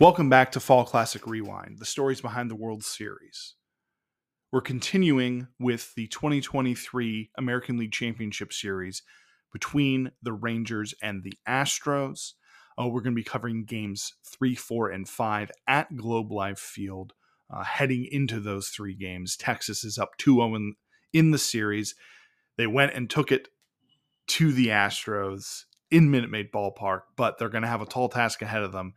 Welcome back to Fall Classic Rewind, the stories behind the World Series. We're continuing with the 2023 American League Championship Series between the Rangers and the Astros. Uh, we're going to be covering games three, four, and five at Globe Life Field. Uh, heading into those three games, Texas is up 2 0 in, in the series. They went and took it to the Astros in Minute Maid Ballpark, but they're going to have a tall task ahead of them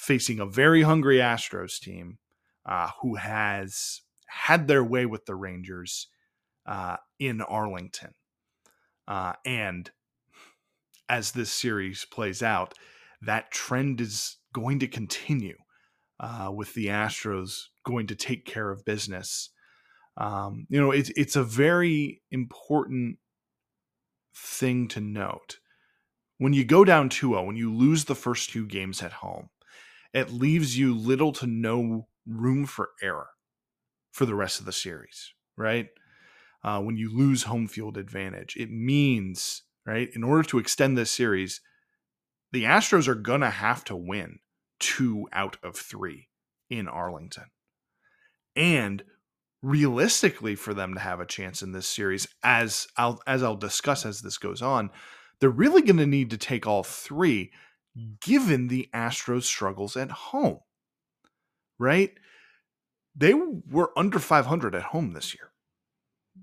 facing a very hungry Astros team uh, who has had their way with the Rangers uh, in Arlington. Uh, and as this series plays out, that trend is going to continue uh, with the Astros going to take care of business. Um, you know, it's it's a very important thing to note. When you go down 2-0, when you lose the first two games at home, it leaves you little to no room for error for the rest of the series, right? Uh, when you lose home field advantage, it means, right, in order to extend this series, the Astros are going to have to win two out of three in Arlington. And realistically, for them to have a chance in this series, as I'll, as I'll discuss as this goes on, they're really going to need to take all three given the Astros' struggles at home, right? They were under 500 at home this year.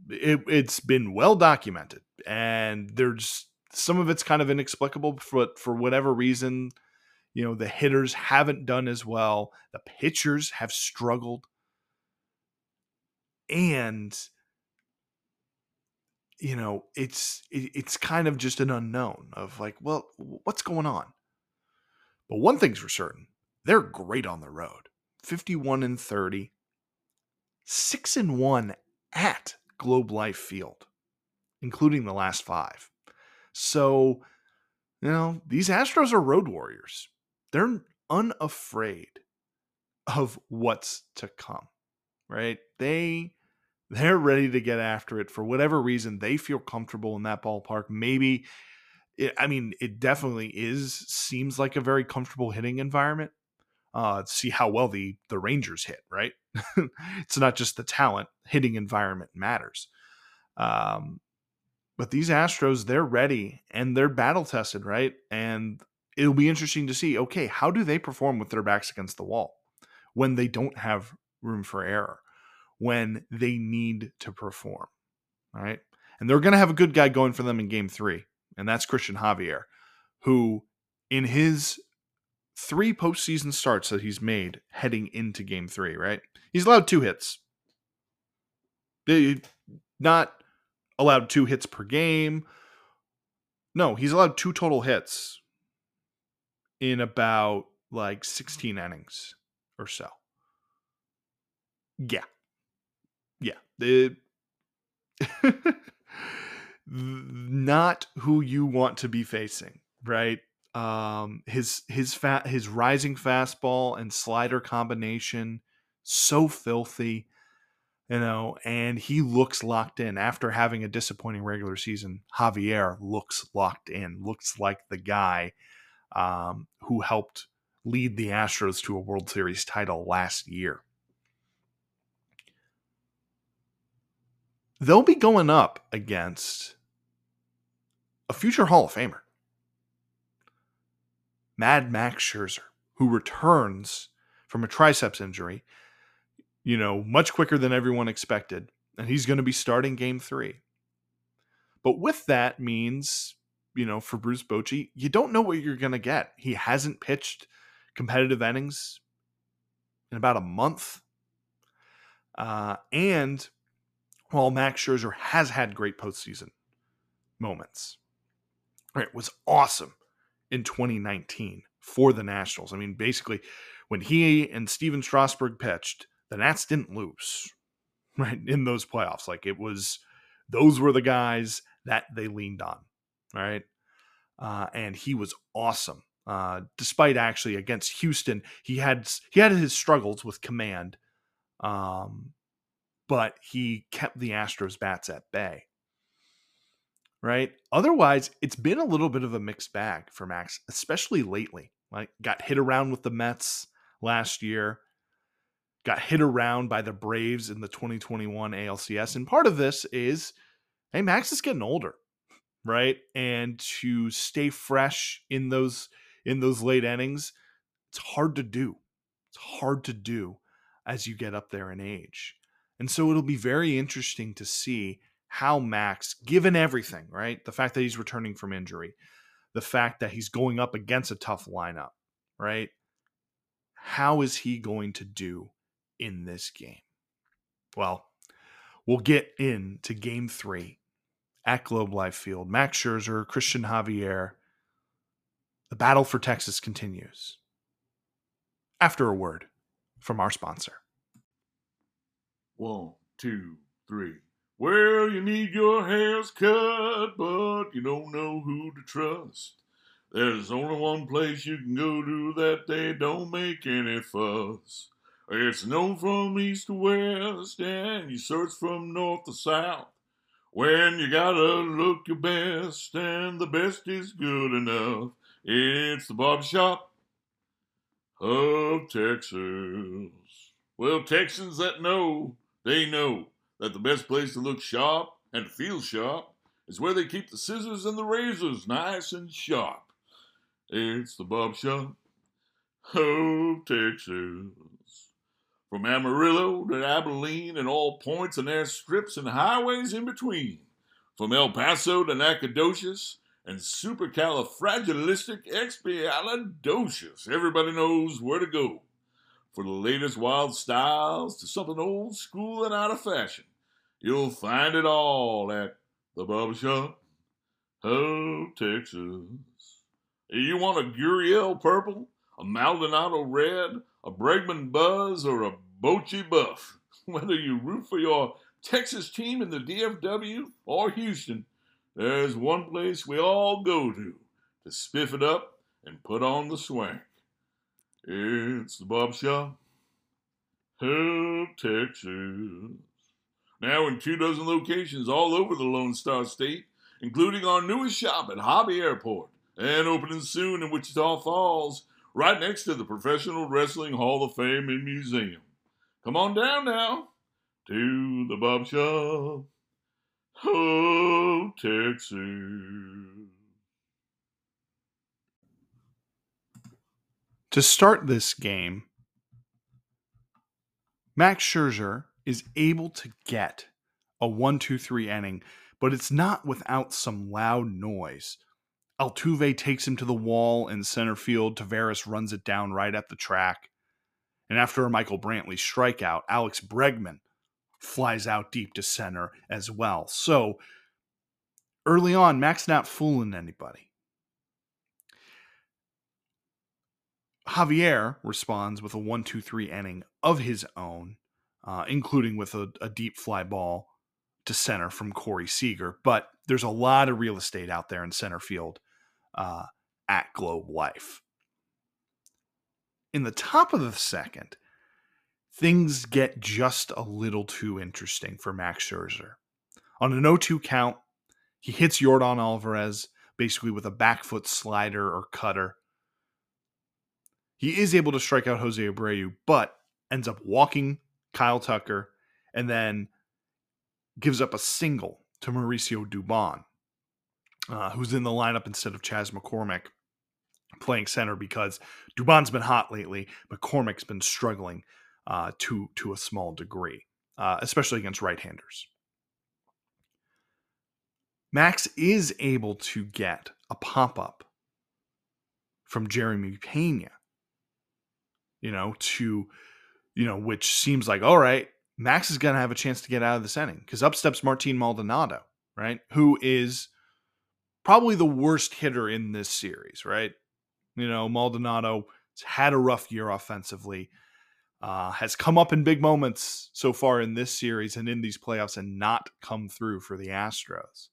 It, it's been well documented, and there's some of it's kind of inexplicable, but for whatever reason, you know, the hitters haven't done as well. The pitchers have struggled. And you know, it's it, it's kind of just an unknown of like, well, what's going on? But one thing's for certain they're great on the road 51 and 30, 6 and 1 at Globe Life Field, including the last five. So, you know, these Astros are road warriors. They're unafraid of what's to come, right? They they're ready to get after it for whatever reason they feel comfortable in that ballpark maybe it, I mean, it definitely is seems like a very comfortable hitting environment. Uh, see how well the the Rangers hit, right? it's not just the talent; hitting environment matters. Um, but these Astros, they're ready and they're battle tested, right? And it'll be interesting to see. Okay, how do they perform with their backs against the wall when they don't have room for error, when they need to perform, right? And they're going to have a good guy going for them in Game Three and that's Christian Javier, who in his three postseason starts that he's made heading into game three, right? He's allowed two hits. Not allowed two hits per game. No, he's allowed two total hits in about like 16 innings or so. Yeah. Yeah. It, not who you want to be facing, right? Um, his his fat his rising fastball and slider combination so filthy, you know, and he looks locked in after having a disappointing regular season. Javier looks locked in, looks like the guy um, who helped lead the Astros to a World Series title last year. They'll be going up against a future Hall of Famer. Mad Max Scherzer, who returns from a triceps injury, you know, much quicker than everyone expected. And he's going to be starting game three. But with that means, you know, for Bruce Bochy, you don't know what you're going to get. He hasn't pitched competitive innings in about a month. Uh, and while Max Scherzer has had great postseason moments, right, was awesome in 2019 for the Nationals. I mean, basically, when he and Stephen Strasburg pitched, the Nats didn't lose, right, in those playoffs. Like it was, those were the guys that they leaned on, right? Uh, and he was awesome. Uh, despite actually against Houston, he had he had his struggles with command, um, but he kept the Astros bats at bay right? Otherwise, it's been a little bit of a mixed bag for Max, especially lately. Like got hit around with the Mets last year. Got hit around by the Braves in the 2021 ALCS. And part of this is hey, Max is getting older, right? And to stay fresh in those in those late innings, it's hard to do. It's hard to do as you get up there in age. And so it'll be very interesting to see how Max, given everything, right? The fact that he's returning from injury, the fact that he's going up against a tough lineup, right? How is he going to do in this game? Well, we'll get into game three at Globe Life Field. Max Scherzer, Christian Javier. The battle for Texas continues. After a word from our sponsor. One, two, three. Well, you need your hairs cut, but you don't know who to trust. There's only one place you can go to that they don't make any fuss. It's known from east to west, and you search from north to south. When you gotta look your best, and the best is good enough, it's the barber shop of Texas. Well, Texans that know, they know that the best place to look sharp and feel sharp is where they keep the scissors and the razors nice and sharp. It's the Bob Shop of Texas. From Amarillo to Abilene and all points and air strips and highways in between. From El Paso to Nacogdoches and supercalifragilisticexpialidocious. Everybody knows where to go for the latest wild styles to something old school and out of fashion. You'll find it all at the Barber Shop of Texas. You want a Guriel purple, a Maldonado red, a Bregman buzz, or a Bochy buff? Whether you root for your Texas team in the DFW or Houston, there's one place we all go to to spiff it up and put on the swank. It's the Bob Shop of Texas. Now in two dozen locations all over the Lone Star State, including our newest shop at Hobby Airport and opening soon in Wichita Falls, right next to the Professional Wrestling Hall of Fame and Museum. Come on down now to the Bob Shop of Texas. To start this game, Max Scherzer is able to get a one, two, three inning, but it's not without some loud noise. Altuve takes him to the wall in center field. Taveras runs it down right at the track. And after a Michael Brantley strikeout, Alex Bregman flies out deep to center as well. So early on, Max not fooling anybody. Javier responds with a one, two, three inning of his own, uh, including with a, a, deep fly ball to center from Corey Seager. But there's a lot of real estate out there in center field uh, at Globe Life. In the top of the second, things get just a little too interesting for Max Scherzer. On an 0 2 count, he hits Yordan Alvarez basically with a back foot slider or cutter he is able to strike out Jose Abreu, but ends up walking Kyle Tucker and then gives up a single to Mauricio Dubon, uh, who's in the lineup instead of Chas McCormick playing center because Dubon's been hot lately. But McCormick's been struggling uh, to to a small degree, uh, especially against right-handers. Max is able to get a pop up from Jeremy Pena you know, to, you know, which seems like, all right, Max is going to have a chance to get out of this inning because up steps Martin Maldonado, right? Who is probably the worst hitter in this series, right? You know, Maldonado has had a rough year offensively, uh, has come up in big moments so far in this series and in these playoffs and not come through for the Astros.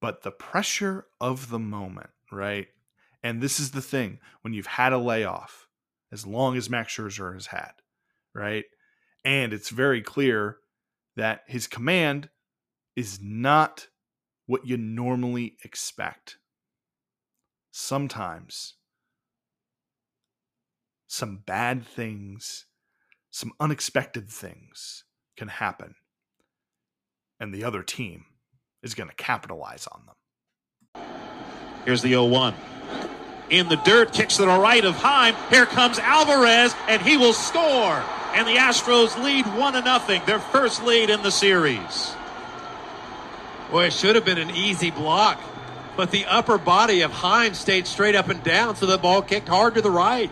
But the pressure of the moment, right? And this is the thing when you've had a layoff, as long as Max Scherzer has had, right? And it's very clear that his command is not what you normally expect. Sometimes some bad things, some unexpected things can happen. And the other team is going to capitalize on them. Here's the 0 1. In the dirt, kicks to the right of Heim. Here comes Alvarez, and he will score. And the Astros lead 1 0, their first lead in the series. Boy, it should have been an easy block, but the upper body of Heim stayed straight up and down, so the ball kicked hard to the right.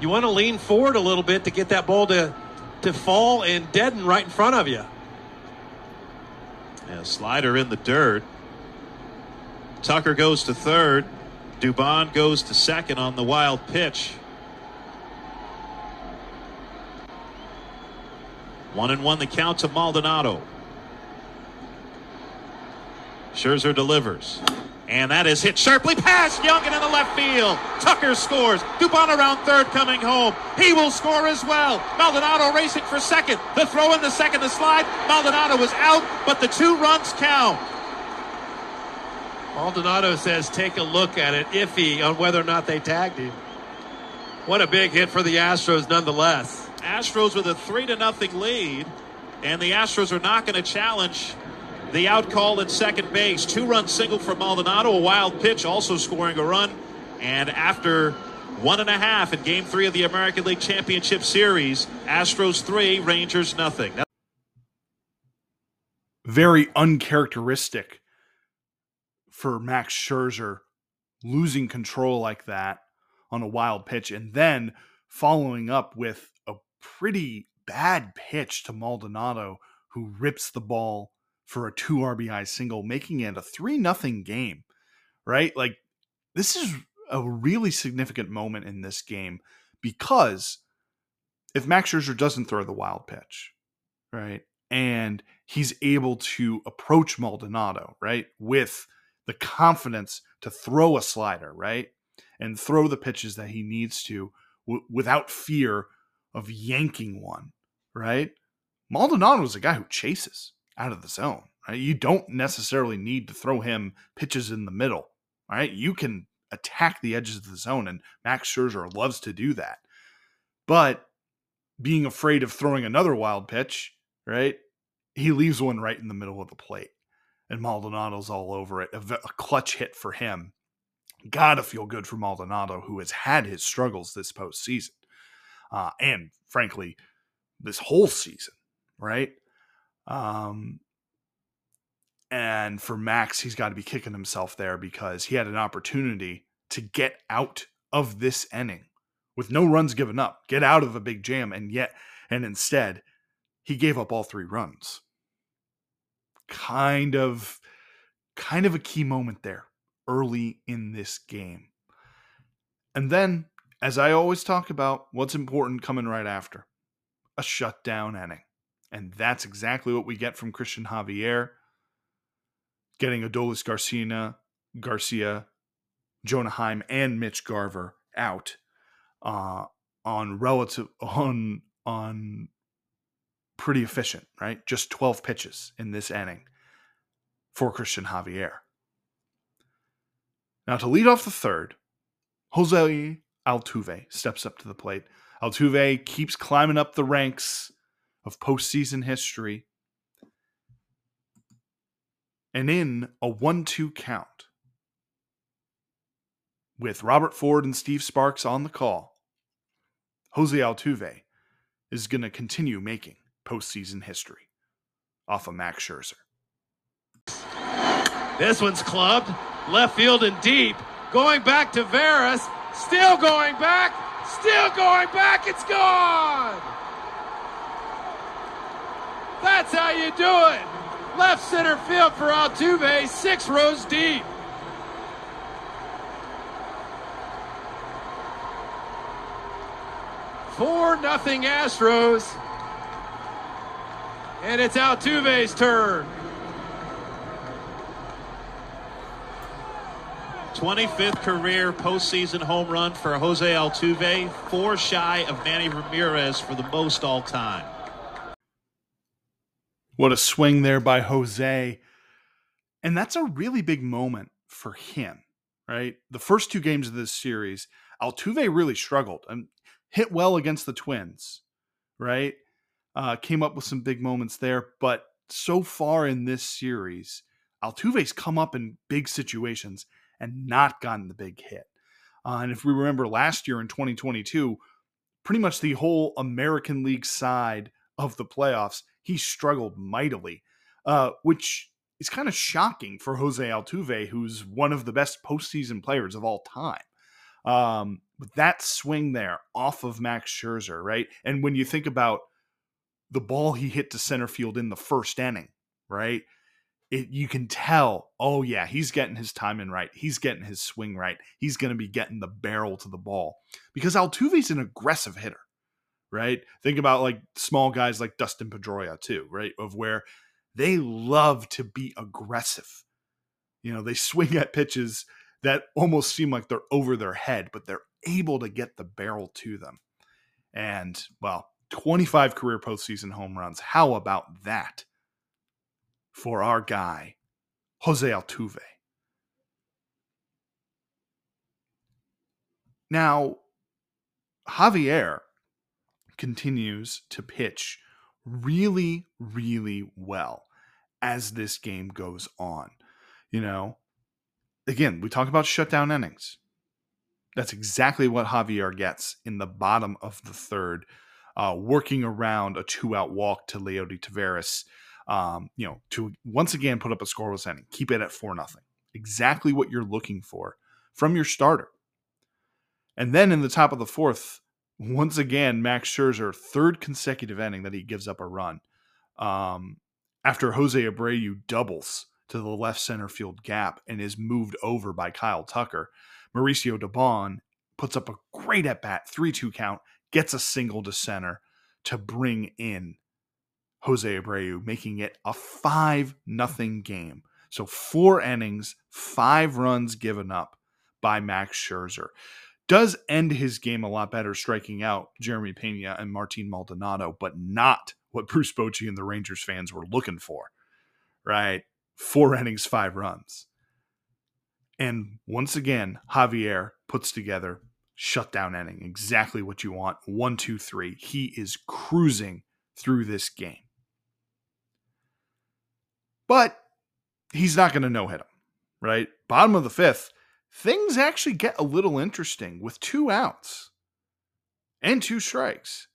You want to lean forward a little bit to get that ball to, to fall and deaden right in front of you. Yeah, slider in the dirt. Tucker goes to third. Dubon goes to second on the wild pitch. One and one the count to Maldonado. Scherzer delivers. And that is hit sharply past Jung and in the left field. Tucker scores. Dubon around third coming home. He will score as well. Maldonado racing for second. The throw in the second, the slide. Maldonado was out, but the two runs count. Maldonado says take a look at it, iffy on whether or not they tagged him. What a big hit for the Astros nonetheless. Astros with a three to nothing lead, and the Astros are not going to challenge the out call at second base. Two run single for Maldonado, a wild pitch, also scoring a run. And after one and a half in game three of the American League Championship Series, Astros three, Rangers nothing. Very uncharacteristic for Max Scherzer losing control like that on a wild pitch and then following up with a pretty bad pitch to Maldonado who rips the ball for a 2 RBI single making it a 3 nothing game. Right? Like this is a really significant moment in this game because if Max Scherzer doesn't throw the wild pitch, right? And he's able to approach Maldonado, right? With the confidence to throw a slider, right? And throw the pitches that he needs to w- without fear of yanking one, right? Maldonado is a guy who chases out of the zone, right? You don't necessarily need to throw him pitches in the middle, right? You can attack the edges of the zone, and Max Scherzer loves to do that. But being afraid of throwing another wild pitch, right? He leaves one right in the middle of the plate and Maldonado's all over it. A, clutch hit for him. Gotta feel good for Maldonado, who has had his struggles this postseason, uh, and frankly, this whole season, right? Um, and for Max, he's got to be kicking himself there because he had an opportunity to get out of this inning with no runs given up, get out of a big jam, and yet, and instead, he gave up all three runs kind of kind of a key moment there early in this game. And then, as I always talk about, what's important coming right after? A shutdown inning. And that's exactly what we get from Christian Javier, getting Adolis Garcia, Garcia, Jonah Heim, and Mitch Garver out uh, on relative on on pretty efficient, right? Just 12 pitches in this inning for Christian Javier. Now, to lead off the third, Jose Altuve steps up to the plate. Altuve keeps climbing up the ranks of postseason history. And in a 1 2 count, with Robert Ford and Steve Sparks on the call, Jose Altuve is going to continue making postseason history off of Max Scherzer. This one's clubbed, left field and deep. Going back to Veras, still going back, still going back, it's gone! That's how you do it! Left center field for Altuve, six rows deep. Four nothing Astros. And it's Altuve's turn. 25th career postseason home run for Jose Altuve, four shy of Manny Ramirez for the most all time. What a swing there by Jose. And that's a really big moment for him, right? The first two games of this series, Altuve really struggled. And hit well against the Twins, right? Uh, came up with some big moments there, but so far in this series, Altuve's come up in big situations and not gotten the big hit. Uh, and if we remember last year in 2022, pretty much the whole American League side of the playoffs, he struggled mightily, uh, which is kind of shocking for Jose Altuve, who's one of the best postseason players of all time. Um, but that swing there off of Max Scherzer, right? And when you think about the ball he hit to center field in the first inning, right? It, you can tell, oh yeah, he's getting his timing right. He's getting his swing right. He's going to be getting the barrel to the ball because Altuve's an aggressive hitter, right? Think about like small guys like Dustin Pedroia too, right? Of where they love to be aggressive. You know, they swing at pitches that almost seem like they're over their head, but they're able to get the barrel to them. And well, 25 career postseason home runs. How about that for our guy, Jose Altuve? Now, Javier continues to pitch really, really well as this game goes on. You know, again, we talk about shutdown innings. That's exactly what Javier gets in the bottom of the third, uh, working around a two out walk to Leody Taveras. Um, you know, to once again put up a scoreless inning, keep it at four nothing. Exactly what you're looking for from your starter. And then in the top of the fourth, once again, Max Scherzer, third consecutive inning that he gives up a run. Um, after Jose Abreu doubles to the left center field gap and is moved over by Kyle Tucker. Mauricio Dubon puts up a great at bat, 3 2 count, gets a single to center to bring in Jose Abreu, making it a 5 nothing game. So four innings, five runs given up by Max Scherzer. Does end his game a lot better, striking out Jeremy Pena and Martin Maldonado, but not what Bruce Bochy and the Rangers fans were looking for, right? four innings, five runs. And once again, Javier puts together shutdown inning, exactly what you want. One, two, three. He is cruising through this game. But he's not going to no hit him, right? Bottom of the fifth, things actually get a little interesting with two outs and two strikes.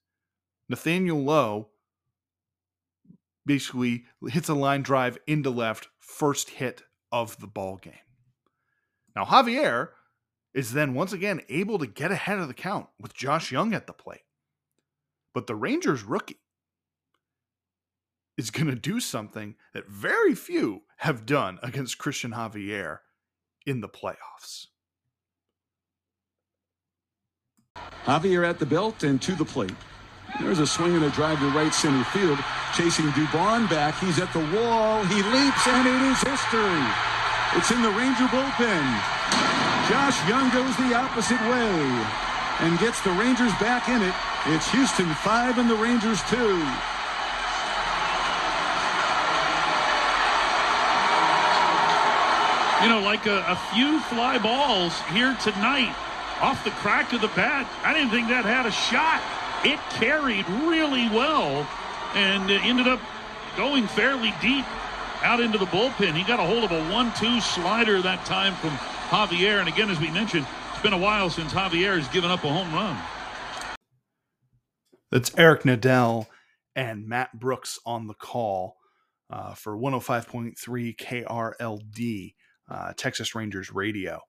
Nathaniel Lowe basically hits a line drive into left, first hit of the ball game. Now Javier is then once again able to get ahead of the count with Josh Jung at the plate. But the Rangers rookie is going to do something that very few have done against Christian Javier in the playoffs. Javier at the belt and to the plate. There's a swing and a drive to right center field. Chasing Dubon back. He's at the wall. He leaps, and it is history. It's in the Ranger bullpen. Josh Jung goes the opposite way and gets the Rangers back in it. It's Houston 5 and the Rangers 2. You know, like a, a few fly balls here tonight off the crack of the bat. I didn't think that had a shot. It carried really well and ended up going fairly deep out into the bullpen. He got a hold of a 1 2 slider that time from Javier. And again, as we mentioned, it's been a while since Javier has given up a home run. That's Eric Nadel and Matt Brooks on the call uh, for 105.3 KRLD, uh, Texas Rangers Radio.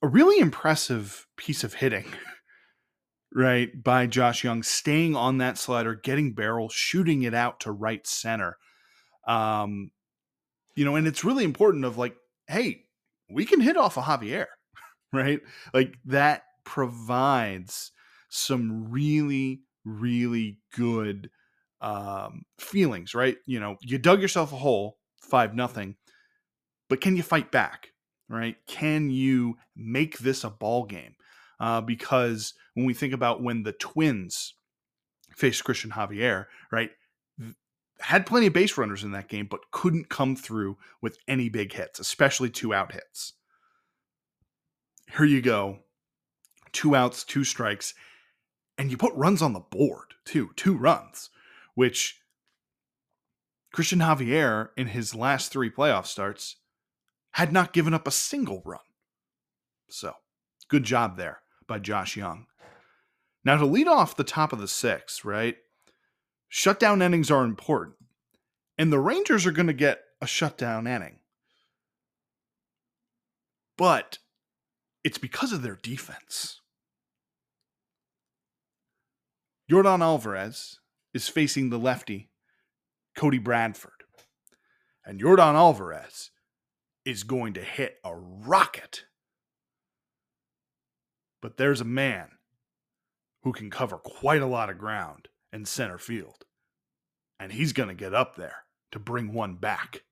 A really impressive piece of hitting right, by Josh Jung, staying on that slider, getting barrel, shooting it out to right center. Um, you know, and it's really important of like, hey, we can hit off a of Javier, right? Like that provides some really, really good um, feelings, right? You know, you dug yourself a hole, five nothing, but can you fight back, right? Can you make this a ball game? uh, because when we think about when the Twins faced Christian Javier, right, had plenty of base runners in that game, but couldn't come through with any big hits, especially two out hits. Here you go, two outs, two strikes. and you put runs on the board too, two runs, which Christian Javier in his last three playoff starts had not given up a single run. So, good job there by Josh Jung. Now, to lead off the top of the six, right? Shutdown innings are important. And the Rangers are going to get a shutdown inning. But it's because of their defense. Yordan Alvarez is facing the lefty, Cody Bradford. And Yordan Alvarez is going to hit a rocket. But there's a man who can cover quite a lot of ground in center field. And he's going to get up there to bring one back.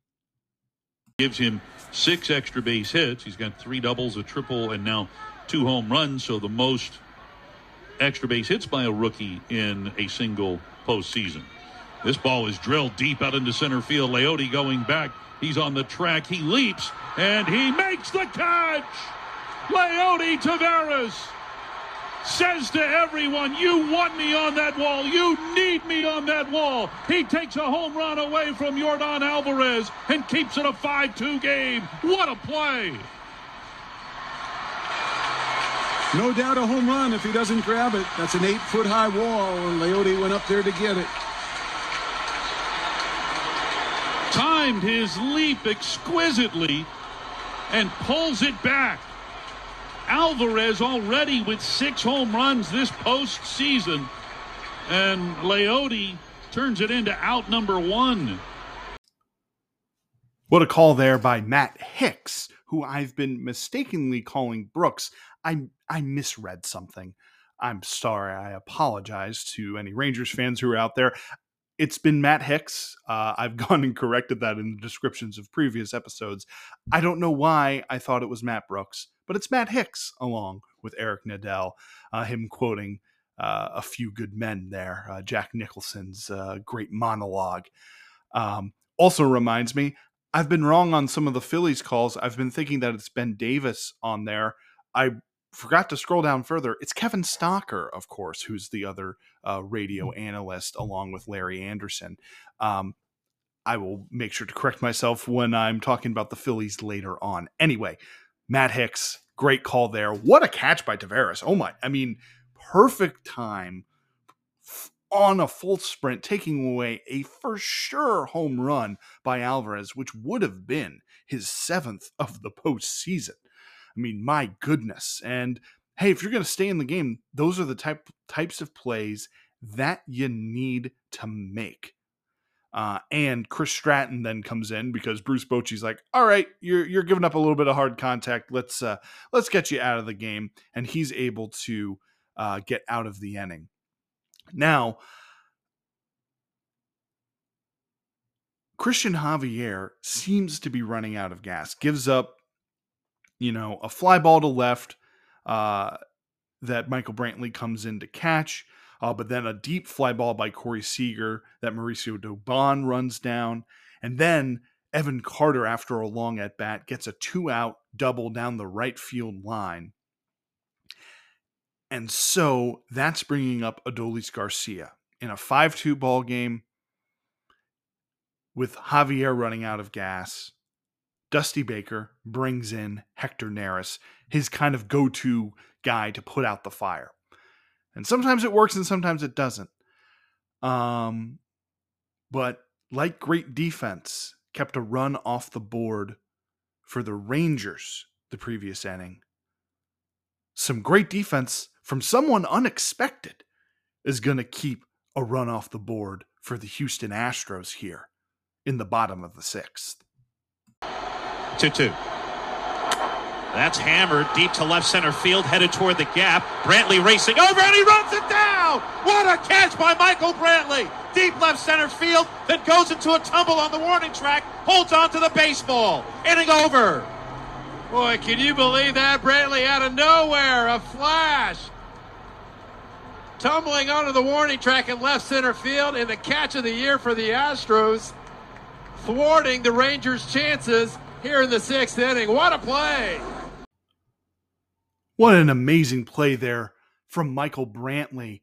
Gives him six extra base hits. He's got three doubles, a triple, and now two home runs. So the most extra base hits by a rookie in a single postseason. This ball is drilled deep out into center field. Leody going back. He's on the track. He leaps and he makes the catch. Leody Taveras says to everyone, You want me on that wall. You need me on that wall. He takes a home run away from Yordan Alvarez and keeps it a 5 2 game. What a play! No doubt a home run if he doesn't grab it. That's an eight foot high wall, and Leody went up there to get it. Timed his leap exquisitely and pulls it back. Alvarez already with six home runs this postseason. And Leody turns it into out number one. What a call there by Matt Hicks, who I've been mistakenly calling Brooks. I I misread something. I'm sorry. I apologize to any Rangers fans who are out there. It's been Matt Hicks. Uh, I've gone and corrected that in the descriptions of previous episodes. I don't know why I thought it was Matt Brooks, but it's Matt Hicks along with Eric Nadel, uh, him quoting uh, a few good men there, uh, Jack Nicholson's uh, great monologue. Um, also reminds me, I've been wrong on some of the Phillies calls. I've been thinking that it's Ben Davis on there. I forgot to scroll down further. It's Kevin Stocker, of course, who's the other uh, radio analyst along with Larry Andersen. Um, I will make sure to correct myself when I'm talking about the Phillies later on. Anyway, Matt Hicks, great call there. What a catch by Taveras. Oh my, I mean, perfect time on a full sprint, taking away a for sure home run by Alvarez, which would have been his seventh of the postseason. I mean, my goodness. And hey, if you're going to stay in the game, those are the type types of plays that you need to make. Uh, and Chris Stratton then comes in because Bruce Bochy's like, "All right, you're you're giving up a little bit of hard contact. Let's uh, let's get you out of the game." And he's able to uh, get out of the inning. Now, Christian Javier seems to be running out of gas. Gives up, you know, a fly ball to left uh, that Michael Brantley comes in to catch. Uh, but then a deep fly ball by Corey Seager that Mauricio Dubon runs down. And then Evan Carter, after a long at bat, gets a two out double down the right field line. And so that's bringing up Adolis Garcia in a 5 2 ball game with Javier running out of gas. Dusty Baker brings in Hector Neris, his kind of go to guy to put out the fire. And sometimes it works and sometimes it doesn't. Um, but like great defense, kept a run off the board for the Rangers the previous inning. Some great defense from someone unexpected is going to keep a run off the board for the Houston Astros here in the bottom of the sixth. 2 2. That's hammered deep to left center field, headed toward the gap. Brantley racing over, and he runs it down. What a catch by Michael Brantley! Deep left center field, then goes into a tumble on the warning track, holds on to the baseball. Inning over. Boy, can you believe that? Brantley out of nowhere, a flash. Tumbling onto the warning track in left center field, and the catch of the year for the Astros, thwarting the Rangers' chances here in the sixth inning. What a play! What an amazing play there from Michael Brantley.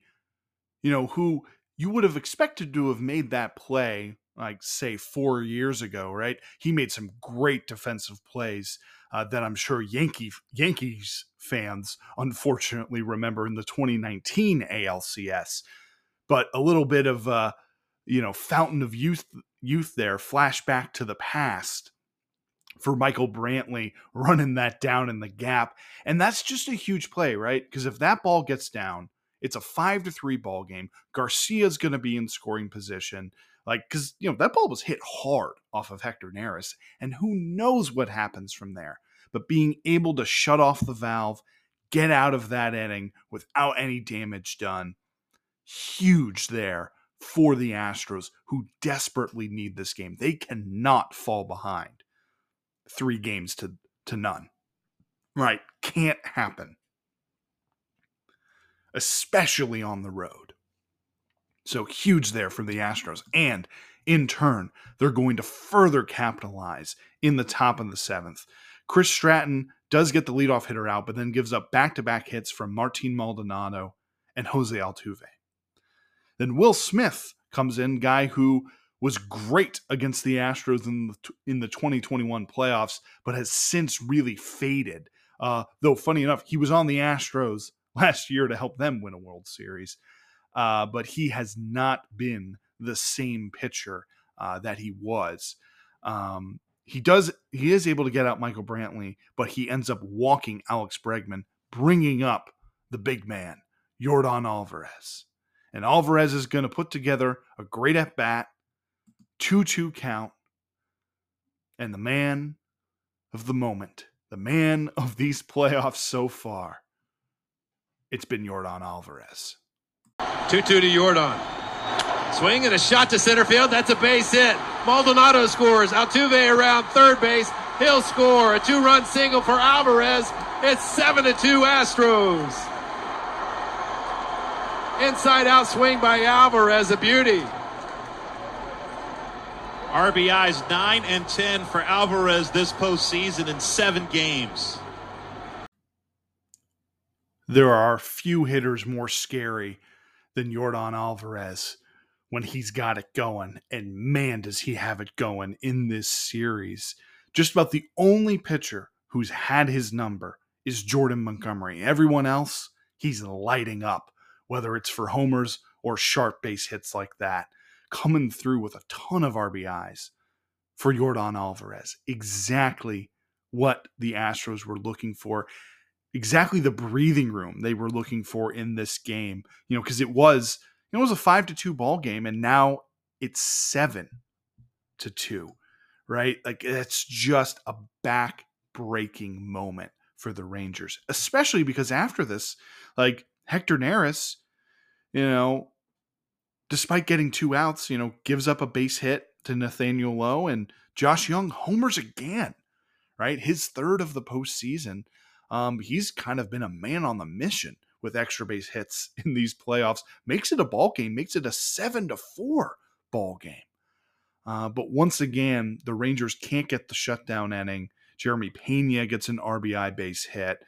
you know, who you would have expected to have made that play, like, say, four years ago, right? He made some great defensive plays uh, that I'm sure Yankee Yankees fans unfortunately remember in the 2019 ALCS. But a little bit of, uh, you know, fountain of youth youth there, flashback to the past for Michael Brantley running that down in the gap. And that's just a huge play, right? Because if that ball gets down, it's a five to three ball game. Garcia's going to be in scoring position. Like, because, you know, that ball was hit hard off of Hector Neris, and who knows what happens from there. But being able to shut off the valve, get out of that inning without any damage done, huge there for the Astros, who desperately need this game. They cannot fall behind three games to, to none. Right? Can't happen. Especially on the road. So huge there for the Astros. And in turn, they're going to further capitalize in the top of the seventh. Chris Stratton does get the leadoff hitter out, but then gives up back to back hits from Martin Maldonado and Jose Altuve. Then Will Smith comes in, guy who was great against the Astros in the, in the 2021 playoffs, but has since really faded. Uh, though, funny enough, he was on the Astros last year to help them win a World Series, uh, but he has not been the same pitcher uh, that he was. Um, he does he is able to get out Michael Brantley, but he ends up walking Alex Bregman, bringing up the big man, Yordan Alvarez. And Alvarez is going to put together a great at bat 2 2 count. And the man of the moment, the man of these playoffs so far, it's been Yordan Alvarez. 2 2 to Yordan. Swing and a shot to center field. That's a base hit. Maldonado scores. Altuve around third base. He'll score. A two run single for Alvarez. It's 7 to 2 Astros. Inside out swing by Alvarez. A beauty. RBIs 9 and 10 for Alvarez this postseason in seven games. There are few hitters more scary than Yordan Alvarez when he's got it going. And man, does he have it going in this series. Just about the only pitcher who's had his number is Jordan Montgomery. Everyone else, he's lighting up, whether it's for homers or sharp base hits like that coming through with a ton of RBIs for Yordan Alvarez. Exactly what the Astros were looking for. Exactly the breathing room they were looking for in this game. You know, because it was it was a five to two ball game, and now it's seven to two. Right? Like that's just a back breaking moment for the Rangers, especially because after this, like Hector Neris, you know, despite getting two outs, you know, gives up a base hit to Nathaniel Lowe and Josh Jung homers again, right? His third of the postseason. Um, he's kind of been a man on the mission with extra base hits in these playoffs. Makes it a ball game, makes it a seven to four ball game. Uh, but once again, the Rangers can't get the shutdown inning. Jeremy Pena gets an RBI base hit.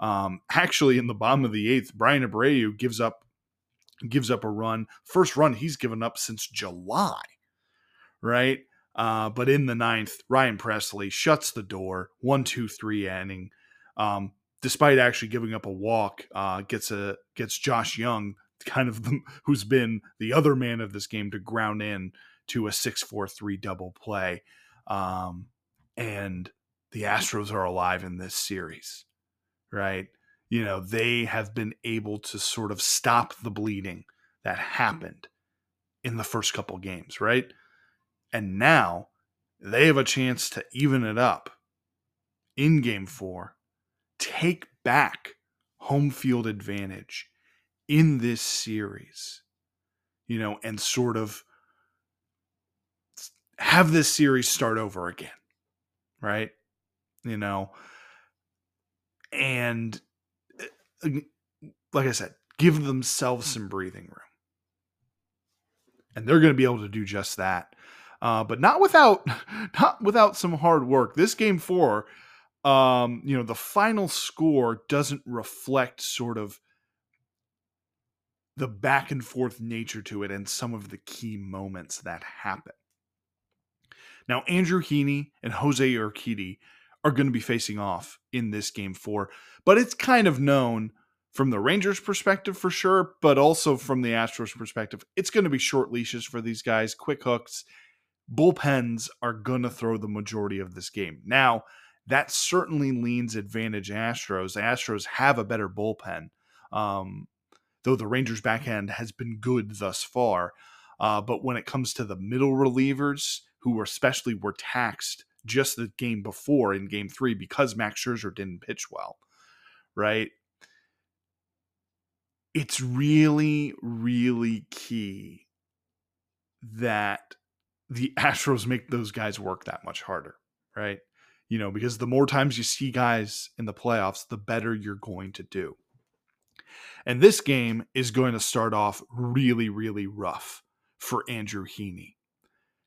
Um, actually, in the bottom of the eighth, Bryan Abreu gives up gives up a run. First run he's given up since July, right? Uh, but in the ninth, Ryan Pressly shuts the door, one, two, three inning. Um, despite actually giving up a walk, uh, gets a gets Josh Jung, kind of the, who's been the other man of this game, to ground in to a six four three double play, um, and the Astros are alive in this series, right? You know, they have been able to sort of stop the bleeding that mm-hmm. happened in the first couple games, right? And now they have a chance to even it up in game four, take back home field advantage in this series, you know, and sort of have this series start over again, right? You know, and like I said, give themselves some breathing room. And they're going to be able to do just that. Uh, but not without not without some hard work. This game four, um, you know, the final score doesn't reflect sort of the back and forth nature to it and some of the key moments that happen. Now, Andrew Heaney and Jose Urquidy are going to be facing off in this game four, but it's kind of known from the Rangers' perspective for sure, but also from the Astros' perspective, it's going to be short leashes for these guys, quick hooks. Bullpens are going to throw the majority of this game. Now, that certainly leans advantage Astros. The Astros have a better bullpen, um, though the Rangers' backhand has been good thus far. Uh, but when it comes to the middle relievers, who especially were taxed just the game before in game three because Max Scherzer didn't pitch well, right? It's really, really key that the Astros make those guys work that much harder, right? You know, because the more times you see guys in the playoffs, the better you're going to do. And this game is going to start off really, really rough for Andrew Heaney.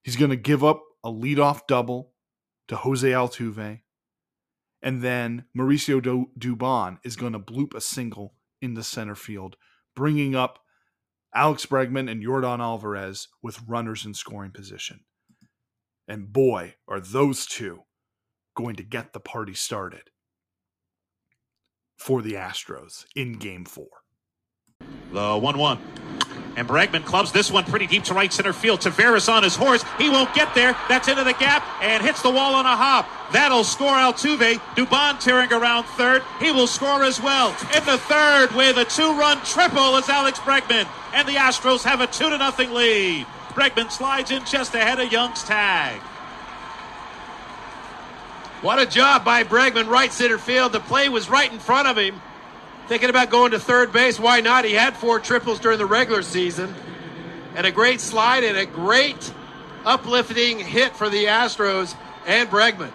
He's going to give up a leadoff double to Jose Altuve. And then Mauricio Dubon is going to bloop a single into center field, bringing up Alex Bregman and Yordan Alvarez with runners in scoring position. And boy, are those two going to get the party started for the Astros in game four. The 1 1. And Bregman clubs this one pretty deep to right center field. Taveras on his horse. He won't get there. That's into the gap and hits the wall on a hop. That'll score Altuve. Dubon tearing around third. He will score as well. In the third with a two-run triple is Alex Bregman. And the Astros have a 2 to nothing lead. Bregman slides in just ahead of Jung's tag. What a job by Bregman, right center field. The play was right in front of him. Thinking about going to third base. Why not? He had four triples during the regular season. And a great slide and a great uplifting hit for the Astros and Bregman.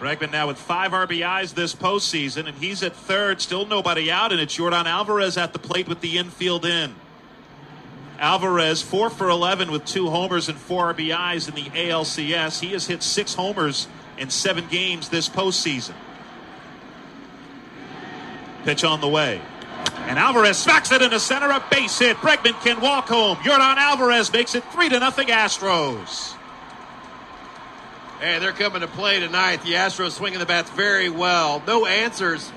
Bregman now with five RBIs this postseason, and he's at third. Still nobody out, and it's Yordan Alvarez at the plate with the infield in. Alvarez, four for 11 with two homers and four RBIs in the ALCS. He has hit six homers in seven games this postseason. Pitch on the way. And Alvarez smacks it into center, a base hit. Bregman can walk home. Yordan Alvarez makes it 3 to nothing Astros. Hey, they're coming to play tonight. The Astros swinging the bats very well. No answers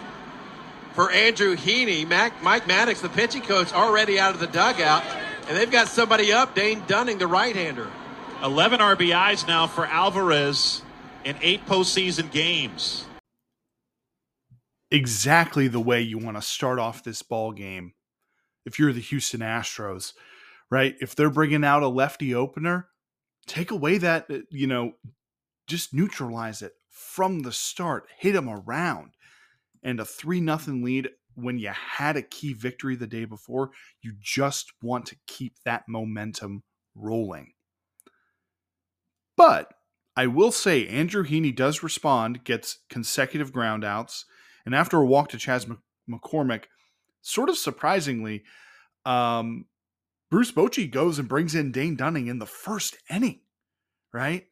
for Andrew Heaney. Mac, Mike Maddox, the pitching coach, already out of the dugout. And they've got somebody up, Dane Dunning, the right hander. 11 RBIs now for Alvarez in eight postseason games exactly the way you want to start off this ball game if you're the Houston Astros, right? If they're bringing out a lefty opener, take away that, uh, you know, just neutralize it from the start, hit them around. And a 3 nothing lead when you had a key victory the day before, you just want to keep that momentum rolling. But I will say Andrew Heaney does respond, gets consecutive groundouts, and after a walk to Chas McCormick, sort of surprisingly, um, Bruce Bochy goes and brings in Dane Dunning in the first inning, right?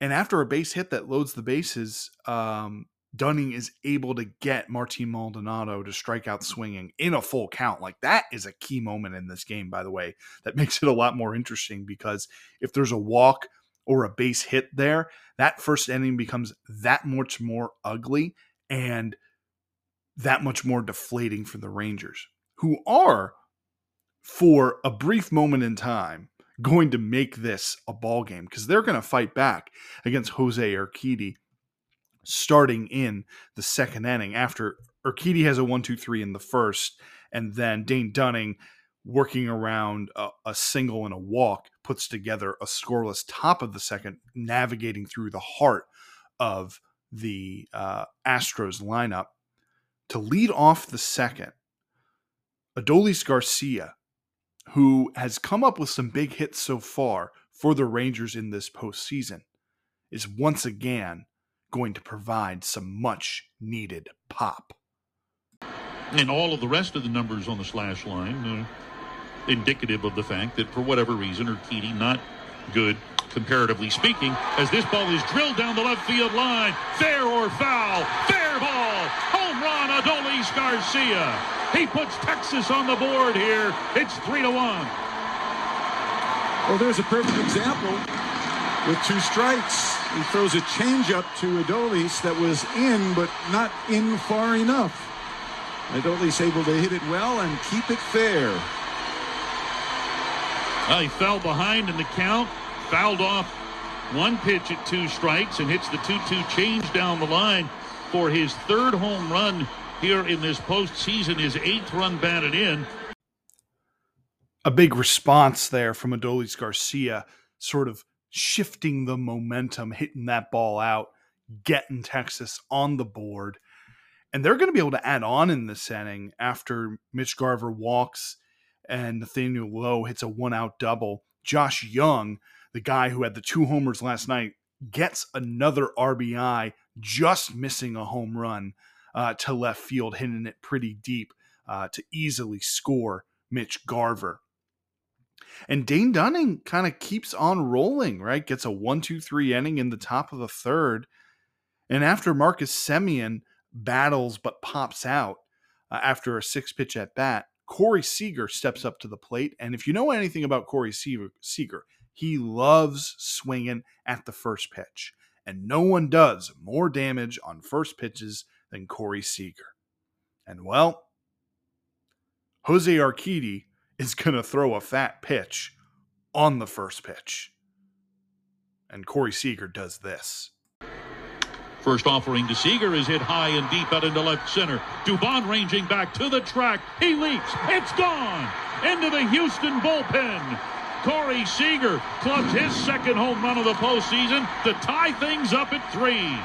And after a base hit that loads the bases, um, Dunning is able to get Martin Maldonado to strike out swinging in a full count. Like that is a key moment in this game, by the way. That makes it a lot more interesting because if there's a walk or a base hit there, that first inning becomes that much more ugly. And that much more deflating for the Rangers, who are, for a brief moment in time, going to make this a ball game because they're going to fight back against Jose Urquidy starting in the second inning after Urquidy has a one, two, three in the first, and then Dane Dunning working around a, a, single and a walk puts together a scoreless top of the second, navigating through the heart of the uh, Astros lineup to lead off the second, Adolis Garcia, who has come up with some big hits so far for the Rangers in this postseason, is once again going to provide some much needed pop. And all of the rest of the numbers on the slash line, uh, indicative of the fact that for whatever reason, or Urquidy not good comparatively speaking, as this ball is drilled down the left field line. Fair or foul? Fair ball. Home home run, Adolis Garcia. He puts Texas on the board here. It's three to one. Well, there's a perfect example with two strikes. He throws a changeup to Adolis that was in, but not in far enough. Adolis able to hit it well and keep it fair. Well, he fell behind in the count, fouled off one pitch at two strikes, and hits the 2 2 change down the line for his third home run here in this postseason, his eighth run batted in. A big response there from Adolis Garcia, sort of shifting the momentum, hitting that ball out, getting Texas on the board. And they're going to be able to add on in this inning after Mitch Garver walks and Nathaniel Lowe hits a one out double. Josh Jung, the guy who had the two homers last night, gets another RBI, just missing a home run uh, to left field, hitting it pretty deep uh, to easily score Mitch Garver. And Dane Dunning kind of keeps on rolling, right? Gets a one, two, three inning in the top of the third. And after Marcus Semien battles but pops out uh, after a six pitch at bat, Corey Seager steps up to the plate. And if you know anything about Corey Seager, he loves swinging at the first pitch. And no one does more damage on first pitches than Corey Seager. And well, Jose Urquidy is going to throw a fat pitch on the first pitch. And Corey Seager does this. First offering to Seager is hit high and deep out into left center. Dubon ranging back to the track. He leaps. It's gone into the Houston bullpen. Corey Seager clubs his second home run of the postseason to tie things up at three.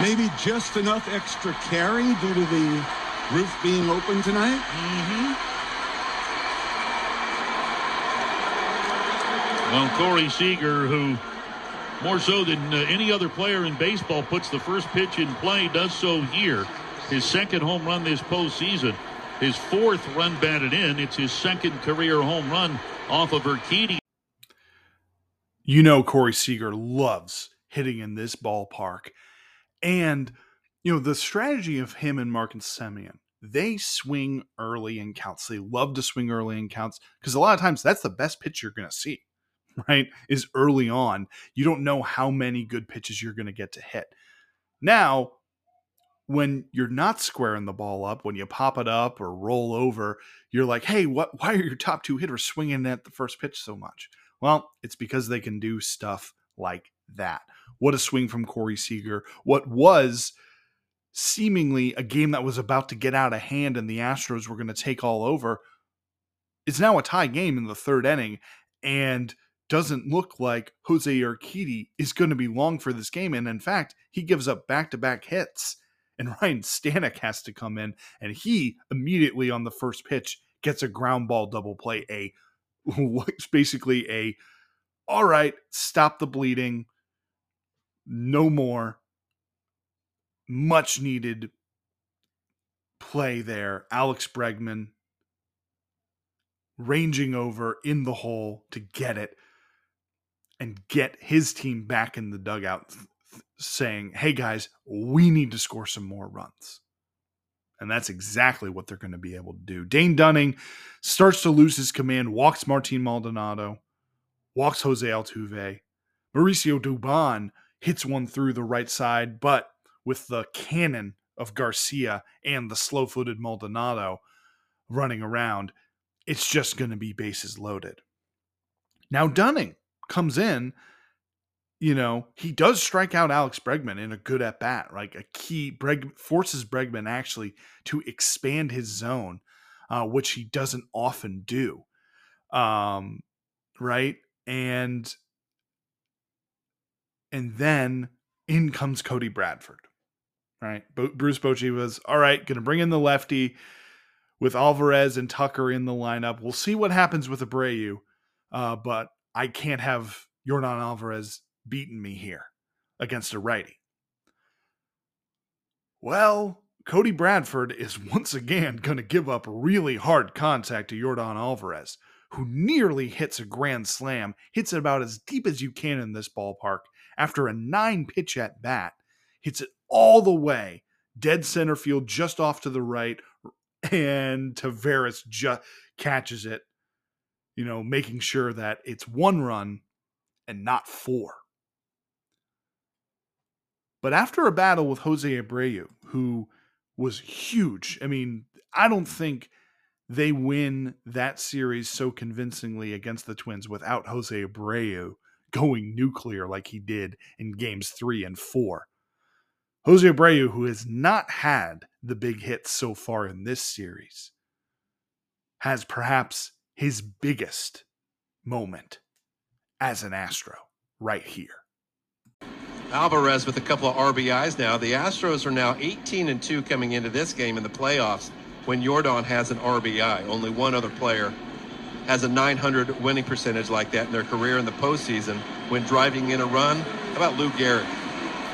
Maybe just enough extra carry due to the roof being open tonight. Mm-hmm. Well, Corey Seager, who more so than uh, any other player in baseball puts the first pitch in play, does so here. His second home run this postseason. His fourth run batted in. It's his second career home run off of Urquidy. You know Corey Seager loves hitting in this ballpark. And, you know, the strategy of him and Marcus Semien, they swing early in counts. They love to swing early in counts because a lot of times that's the best pitch you're going to see, right? Is early on. You don't know how many good pitches you're going to get to hit. Now, when you're not squaring the ball up, when you pop it up or roll over, you're like, hey, what? Why are your top two hitters swinging at the first pitch so much? Well, it's because they can do stuff like that. What a swing from Corey Seager. What was seemingly a game that was about to get out of hand and the Astros were going to take all over. It's now a tie game in the third inning and doesn't look like Jose Urquidy is going to be long for this game. And in fact, he gives up back to back hits. And Ryan Stanek has to come in, and he immediately on the first pitch gets a ground ball double play. A basically a all right, stop the bleeding no more. Much needed play there. Alex Bregman ranging over in the hole to get it and get his team back in the dugout saying, hey guys, we need to score some more runs. And that's exactly what they're going to be able to do. Dane Dunning starts to lose his command, walks Martin Maldonado, walks Jose Altuve. Mauricio Dubon hits one through the right side, but with the cannon of Garcia and the slow footed Maldonado running around, it's just going to be bases loaded. Now, Dunning comes in, you know, he does strike out Alex Bregman in a good at bat, like a key, Breg forces Bregman actually to expand his zone, uh, which he doesn't often do. Um, right. And and then in comes Cody Bradford. Right. Bruce Bochy was all right, going to bring in the lefty with Alvarez and Tucker in the lineup. We'll see what happens with Abreu, uh, but I can't have Yordan Alvarez beating me here against a righty. Well, Cody Bradford is once again going to give up really hard contact to Yordan Alvarez, who nearly hits a grand slam, hits it about as deep as you can in this ballpark after a nine pitch at bat, hits it all the way, dead center field, just off to the right, and Taveras just catches it, you know, making sure that it's one run and not four. But after a battle with Jose Abreu, who was huge, I mean, I don't think they win that series so convincingly against the Twins without Jose Abreu going nuclear like he did in games three and four. Jose Abreu, who has not had the big hits so far in this series, has perhaps his biggest moment as an Astro right here. Alvarez with a couple of RBIs now. The Astros are now 18 and 2 coming into this game in the playoffs when Yordan has an RBI. Only one other player has a 900 winning percentage like that in their career in the postseason when driving in a run. How about Lou Gehrig?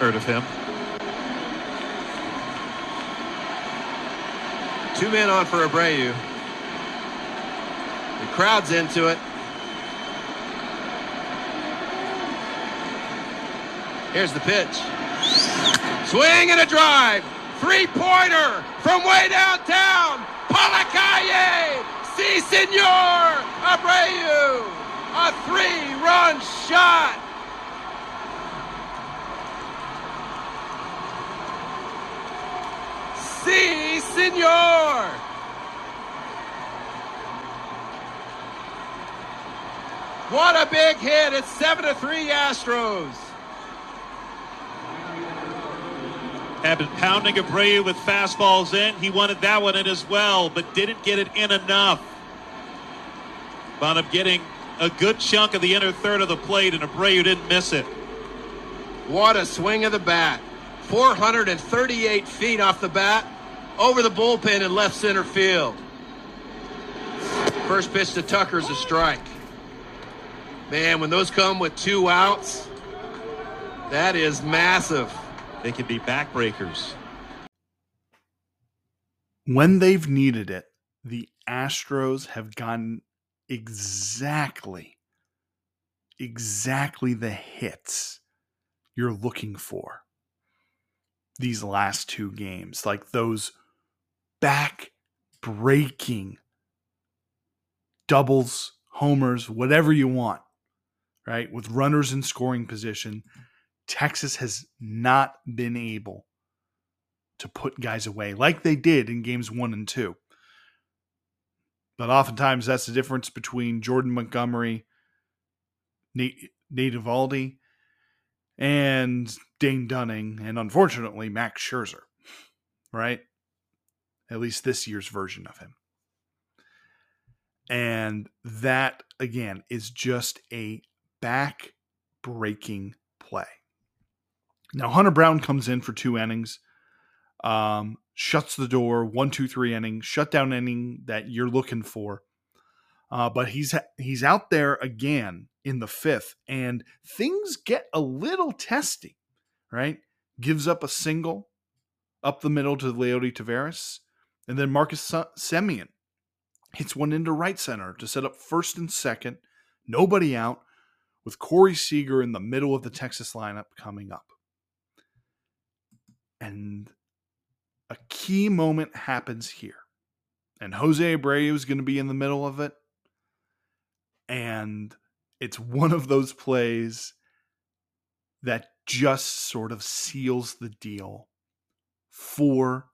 Heard of him. Two men on for Abreu. The crowd's into it. Here's the pitch. Swing and a drive. Three-pointer from way downtown. Palacalle. Si, senor. Abreu. A three-run shot. Si, senor. What a big hit. It's 7 to 3 Astros. Had been pounding Abreu with fastballs in. He wanted that one in as well, but didn't get it in enough. Wound up getting a good chunk of the inner third of the plate, and Abreu didn't miss it. What a swing of the bat. 438 feet off the bat, over the bullpen in left center field. First pitch to Tucker's a strike. Man, when those come with two outs, that is massive. They can be backbreakers. When they've needed it, the Astros have gotten exactly, exactly the hits you're looking for these last two games. Like those back breaking doubles, homers, whatever you want, right? With runners in scoring position. Texas has not been able to put guys away like they did in games one and two. But oftentimes that's the difference between Jordan Montgomery, Nate, Nate Eovaldi, and Dane Dunning, and unfortunately Max Scherzer, right? At least this year's version of him. And that, again, is just a back breaking play. Now, Hunter Brown comes in for two innings, um, shuts the door, one, two, three inning, shutdown inning that you're looking for. Uh, but he's he's out there again in the fifth, and things get a little testy, right? Gives up a single up the middle to Leody Taveras, and then Marcus Semien hits one into right center to set up first and second, nobody out, with Corey Seager in the middle of the Texas lineup coming up. And a key moment happens here. And Jose Abreu is going to be in the middle of it. And it's one of those plays that just sort of seals the deal for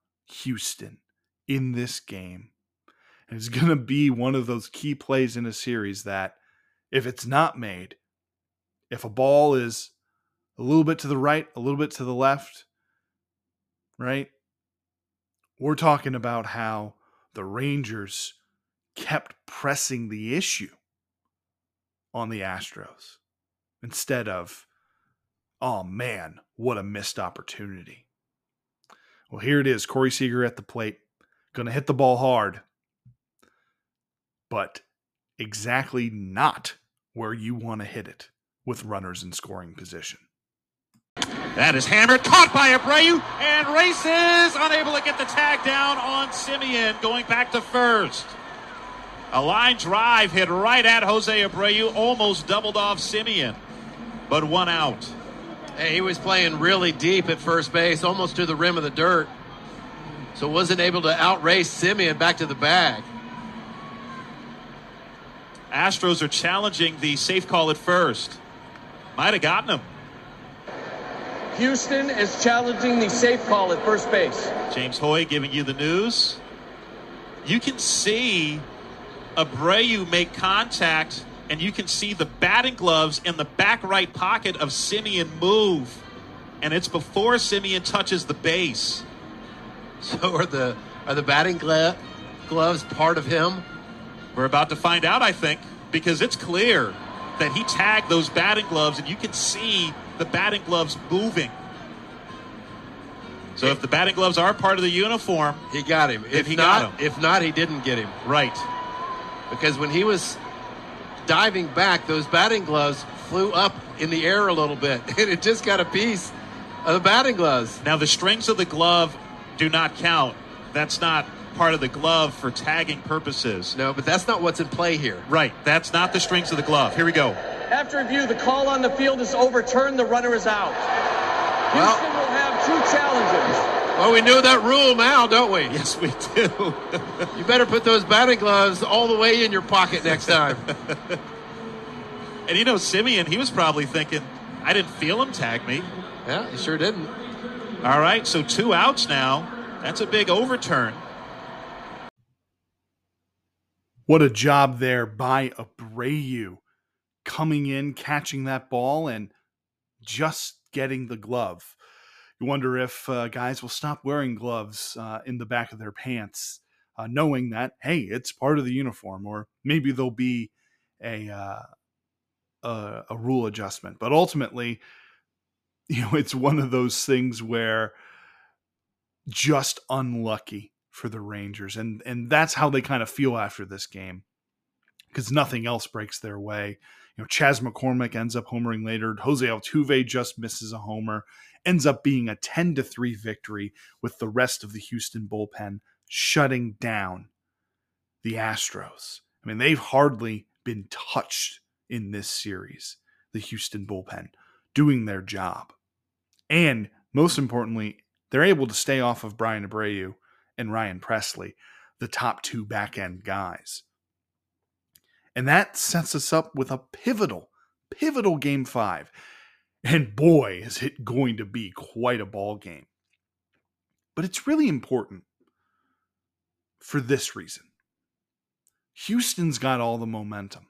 Houston in this game. And it's going to be one of those key plays in a series that, if it's not made, if a ball is a little bit to the right, a little bit to the left, right? We're talking about how the Rangers kept pressing the issue on the Astros instead of, oh man, what a missed opportunity. Well, here it is Corey Seager at the plate, going to hit the ball hard, but exactly not where you want to hit it with runners in scoring position. That is hammered, caught by Abreu, and races unable to get the tag down on Semien, going back to first. A line drive hit right at Jose Abreu, almost doubled off Semien, but one out. Hey, he was playing really deep at first base, almost to the rim of the dirt. So wasn't able to outrace Semien back to the bag. Astros are challenging the safe call at first. Might have gotten him. Houston is challenging the safe call at first base. James Hoye giving you the news. You can see Abreu make contact, and you can see the batting gloves in the back right pocket of Semien move. And it's before Semien touches the base. So are the are the batting gloves part of him? We're about to find out, I think, because it's clear that he tagged those batting gloves, and you can see the batting gloves moving. So if the batting gloves are part of the uniform, He got him. If he not, got him. if not, he didn't get him. right. Because when he was diving back, those batting gloves flew up in the air a little bit, and it just got a piece of the batting gloves. Now the strings of the glove do not count. That's not part of the glove for tagging purposes. No, but that's not what's in play here. Right. That's not the strings of the glove. Here we go. After review, the call on the field is overturned. The runner is out. Well- Houston will have two challenges. Well, we know that rule now, don't we? Yes, we do. You better put those batting gloves all the way in your pocket next time. and you know, Semien, he was probably thinking, I didn't feel him tag me. yeah, he sure didn't. All right, so two outs now. That's a big overturn. What a job there by Abreu coming in, catching that ball, and just getting the glove. You wonder if uh, guys will stop wearing gloves uh, in the back of their pants, uh, knowing that, hey, it's part of the uniform, or maybe there'll be a, uh, a, a rule adjustment. But ultimately, you know, it's one of those things where just unlucky for the Rangers, and and that's how they kind of feel after this game because nothing else breaks their way. You know, Chas McCormick ends up homering later. Jose Altuve just misses a homer. Ends up being a ten to three victory with the rest of the Houston bullpen shutting down the Astros. I mean, they've hardly been touched in this series. The Houston bullpen doing their job, and most importantly, they're able to stay off of Bryan Abreu and Ryan Pressly, the top two back end guys. And that sets us up with a pivotal, pivotal game five. And boy, is it going to be quite a ball game. But it's really important for this reason Houston's got all the momentum.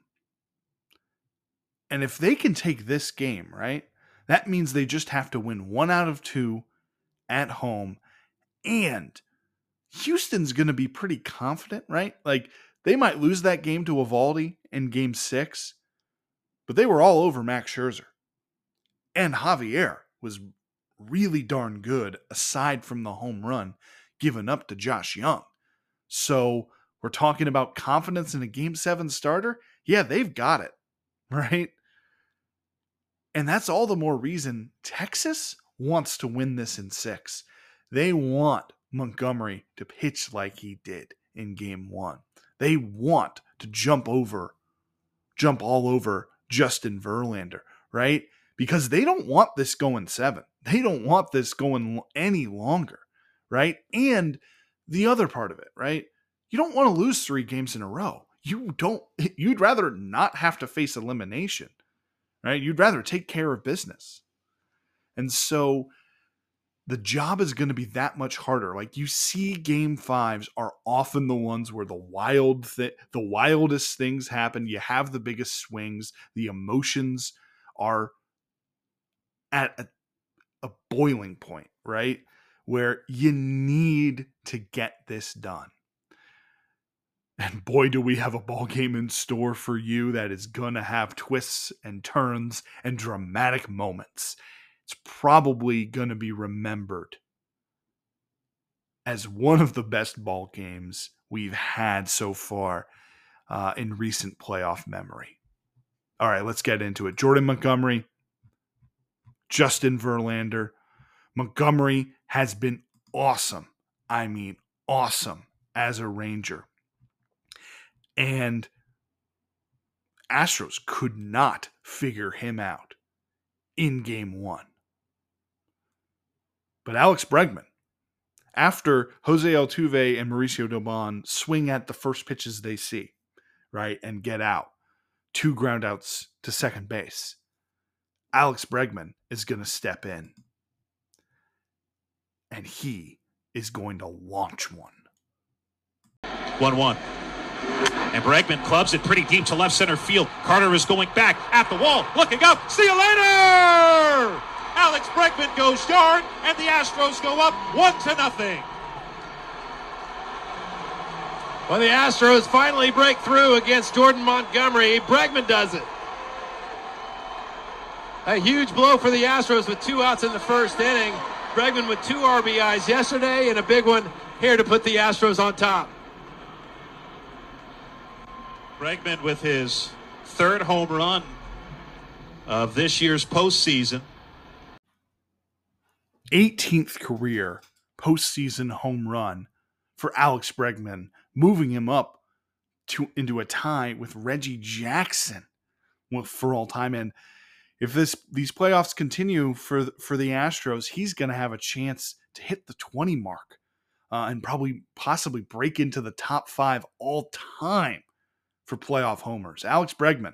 And if they can take this game, right, that means they just have to win one out of two at home. And Houston's going to be pretty confident, right? Like they might lose that game to Eovaldi in game six, but they were all over Max Scherzer. And Javier was really darn good aside from the home run given up to Josh Jung. So we're talking about confidence in a game seven starter. Yeah, they've got it, right? And that's all the more reason Texas wants to win this in six. They want Montgomery to pitch like he did in game one. They want to jump over, jump all over Justin Verlander, right? Because they don't want this going seven. They don't want this going any longer, right? And the other part of it, right? You don't want to lose three games in a row. You don't, you'd rather not have to face elimination, right? You'd rather take care of business. And so the job is going to be that much harder. Like you see game 5s are often the ones where the wild th- the wildest things happen. You have the biggest swings, the emotions are at a, a boiling point, right? Where you need to get this done. And boy, do we have a ball game in store for you that is going to have twists and turns and dramatic moments it's probably going to be remembered as one of the best ball games we've had so far uh, in recent playoff memory. All right, let's get into it. Jordan Montgomery, Justin Verlander. Montgomery has been awesome. I mean, awesome as a Ranger. And Astros could not figure him out in game one. But Alex Bregman, after Jose Altuve and Mauricio Dubon swing at the first pitches they see, right, and get out, two groundouts to second base, Alex Bregman is going to step in. And he is going to launch one. 1 1. And Bregman clubs it pretty deep to left center field. Carter is going back at the wall, looking up. See you later! Alex Bregman goes yard, and the Astros go up one to nothing. Well, the Astros finally break through against Jordan Montgomery. Bregman does it. A huge blow for the Astros with two outs in the first inning. Bregman with two RBIs yesterday and a big one here to put the Astros on top. Bregman with his third home run of this year's postseason. 18th career postseason home run for Alex Bregman, moving him up to into a tie with Reggie Jackson for all time. And if this these playoffs continue for for the Astros, he's going to have a chance to hit the 20 mark uh, and probably possibly break into the top five all time for playoff homers. Alex Bregman,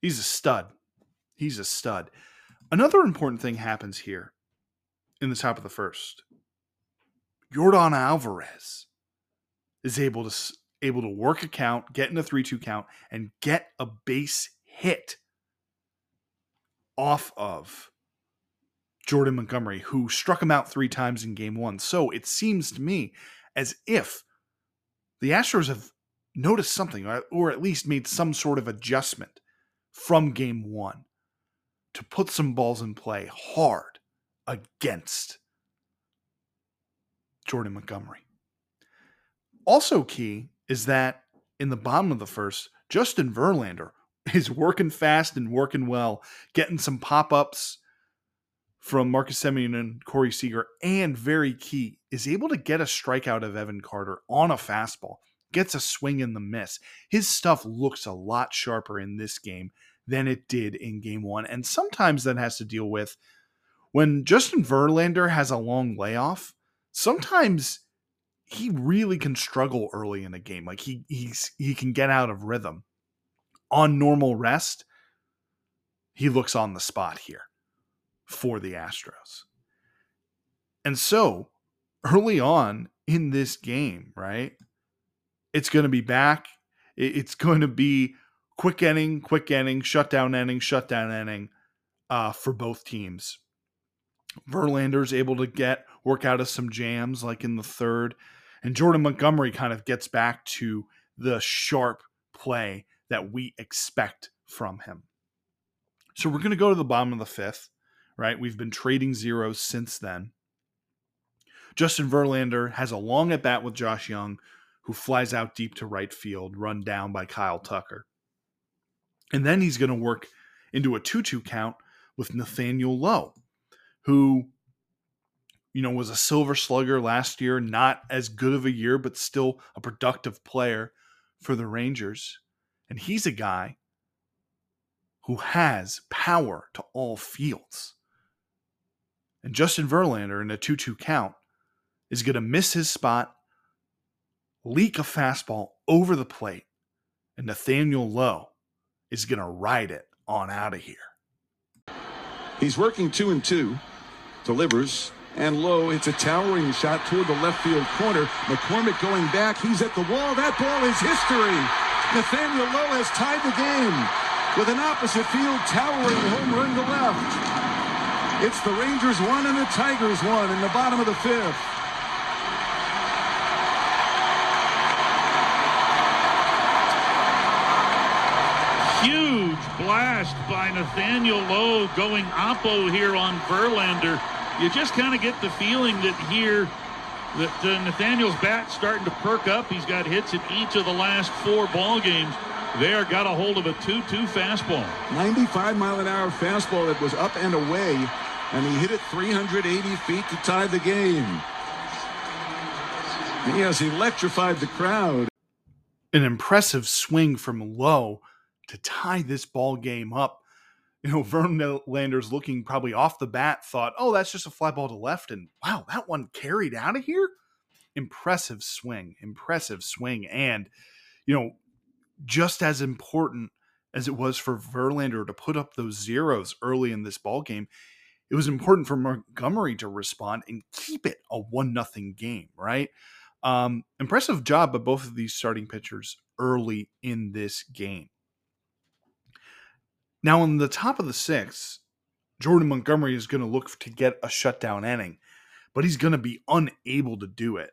he's a stud. He's a stud. Another important thing happens here in the top of the first. Yordan Alvarez is able to able to work a count, get in a 3-2 count and get a base hit off of Jordan Montgomery who struck him out 3 times in game 1. So it seems to me as if the Astros have noticed something or at least made some sort of adjustment from game 1 to put some balls in play hard against Jordan Montgomery. Also, key is that in the bottom of the first, Justin Verlander is working fast and working well, getting some pop ups from Marcus Semien and Corey Seager, and very key, is able to get a strikeout of Evan Carter on a fastball, gets a swing in the miss. His stuff looks a lot sharper in this game than it did in game one. And sometimes that has to deal with when Justin Verlander has a long layoff, sometimes he really can struggle early in a game. Like he he's he can get out of rhythm. On normal rest, he looks on the spot here for the Astros. And so, early on in this game, right? It's going to be back. It's going to be quick inning, quick inning, shutdown inning, shutdown inning uh, for both teams. Verlander's able to get work out of some jams like in the third, and Jordan Montgomery kind of gets back to the sharp play that we expect from him. So we're going to go to the bottom of the fifth, right? We've been trading zeros since then. Justin Verlander has a long at bat with Josh Jung, who flies out deep to right field, run down by Kyle Tucker. And then he's going to work into a 2 2 count with Nathaniel Lowe who you know was a silver slugger last year, not as good of a year, but still a productive player for the Rangers. And he's a guy who has power to all fields. And Justin Verlander in a 2 2 count is going to miss his spot, leak a fastball over the plate, and Nathaniel Lowe is going to ride it on out of here. He's working two and two delivers. And Lowe, it's a towering shot toward the left field corner. McCormick going back. He's at the wall. That ball is history. Nathaniel Lowe has tied the game with an opposite field towering home run to left. It's the Rangers one and the Tigers one in the bottom of the fifth. Huge blast by Nathaniel Lowe going oppo here on Verlander you just kind of get the feeling that here that uh, Nathaniel's bat starting to perk up. He's got hits in each of the last four ball games. There got a hold of a 2-2 fastball. 95 mile an hour fastball that was up and away, and he hit it 380 feet to tie the game. He has electrified the crowd. an impressive swing from Lowe to tie this ball game up. You know, Verlander's looking probably off the bat, thought, oh, that's just a fly ball to left. And wow, that one carried out of here. Impressive swing, impressive swing. And, you know, just as important as it was for Verlander to put up those zeros early in this ball game, it was important for Montgomery to respond and keep it a one nothing game, right? Um, impressive job by both of these starting pitchers early in this game. Now, in the top of the sixth, Jordan Montgomery is going to look to get a shutdown inning, but he's going to be unable to do it.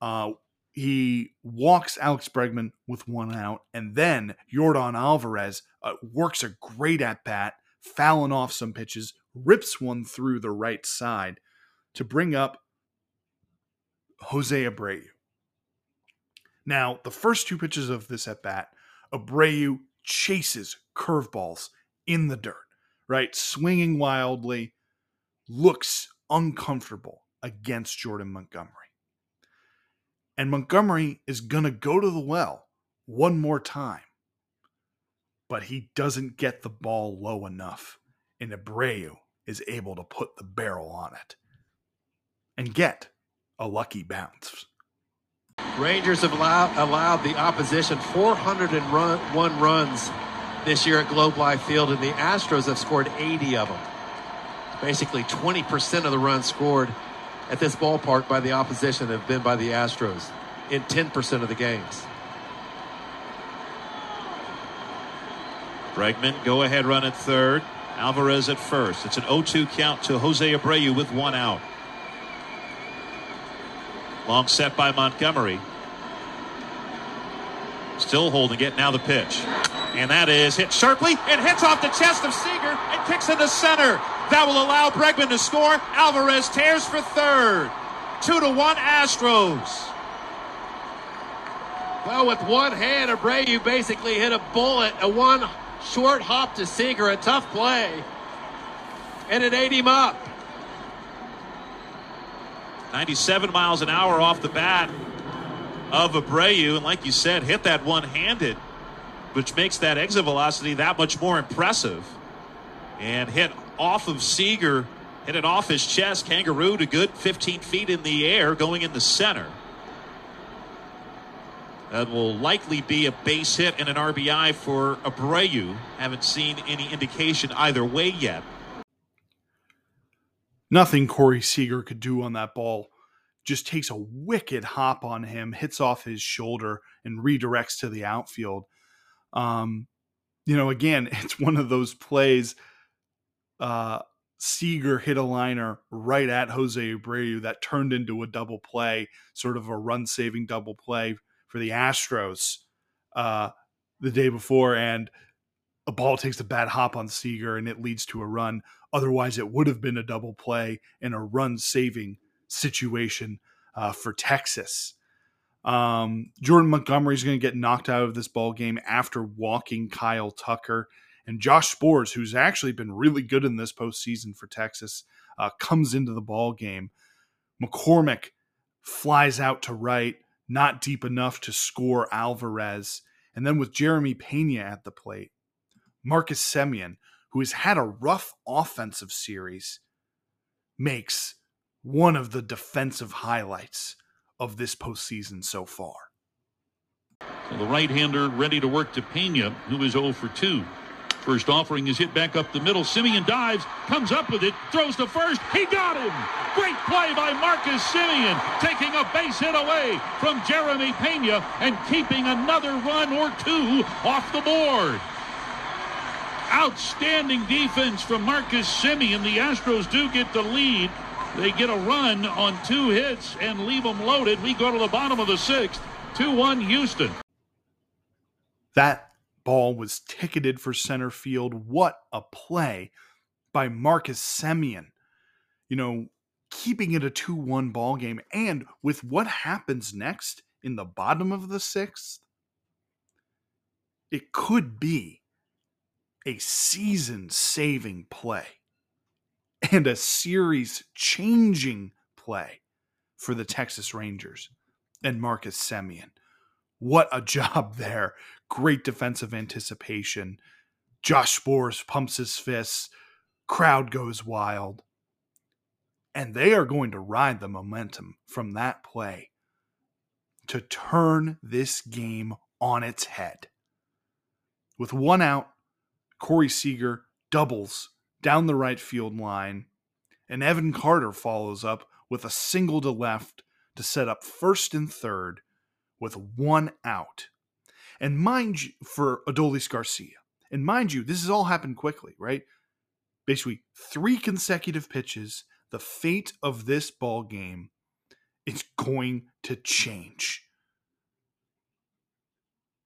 Uh, he walks Alex Bregman with one out, and then Yordan Alvarez uh, works a great at bat, fouling off some pitches, rips one through the right side to bring up Jose Abreu. Now, the first two pitches of this at bat, Abreu chases curveballs in the dirt, right? Swinging wildly, looks uncomfortable against Jordan Montgomery. And Montgomery is going to go to the well one more time. But he doesn't get the ball low enough. And Abreu is able to put the barrel on it and get a lucky bounce. Rangers have allowed, allowed the opposition 401 runs this year at Globe Life Field, and the Astros have scored 80 of them. Basically, 20% of the runs scored at this ballpark by the opposition have been by the Astros in 10% of the games. Bregman, go ahead run at third. Alvarez at first. It's an 0 2 count to Jose Abreu with one out. Long set by Montgomery. Still holding it. Now the pitch. And that is hit sharply and hits off the chest of Seager and kicks into center. That will allow Bregman to score. Alvarez tears for third. Two to one Astros. Well, with one hand, Abreu basically hit a bullet, a one short hop to Seager, a tough play. And it ate him up. 97 miles an hour off the bat of Abreu. And like you said, hit that one handed, which makes that exit velocity that much more impressive. And hit off of Seager, hit it off his chest. Kangaroo to good 15 feet in the air going in the center. That will likely be a base hit and an RBI for Abreu. Haven't seen any indication either way yet. Nothing Corey Seager could do on that ball. Just takes a wicked hop on him, hits off his shoulder, and redirects to the outfield. Um, you know, again, it's one of those plays. Uh, Seager hit a liner right at Jose Abreu that turned into a double play, sort of a run saving double play for the Astros uh, the day before. And a ball takes a bad hop on Seager and it leads to a run. Otherwise, it would have been a double play and a run saving situation uh, for Texas. Um, Jordan Montgomery is going to get knocked out of this ball game after walking Kyle Tucker. And Josh Sborz, who's actually been really good in this postseason for Texas, uh, comes into the ball game. McCormick flies out to right, not deep enough to score Alvarez. And then with Jeremy Pena at the plate, Marcus Semien, who has had a rough offensive series, makes one of the defensive highlights of this postseason so far. So the right hander ready to work to Pena, who is 0 for 2. First offering is hit back up the middle. Semien dives, comes up with it, throws to first. He got him. Great play by Marcus Semien, taking a base hit away from Jeremy Pena and keeping another run or two off the board. Outstanding defense from Marcus Semien. The Astros do get the lead. They get a run on two hits and leave them loaded. We go to the bottom of the sixth. 2 1 Houston. That ball was ticketed for center field. What a play by Marcus Semien. You know, keeping it a 2 1 ball game. And with what happens next in the bottom of the sixth, it could be a season saving play and a series changing play for the Texas Rangers and Marcus Semien. What a job there. Great defensive anticipation. Josh Sborz pumps his fists. Crowd goes wild. And they are going to ride the momentum from that play to turn this game on its head. With one out, Corey Seager doubles down the right field line, and Evan Carter follows up with a single to left to set up first and third with one out. And mind you, for Adolis Garcia, and mind you, this has all happened quickly, right? Basically, three consecutive pitches. The fate of this ball game is going to change.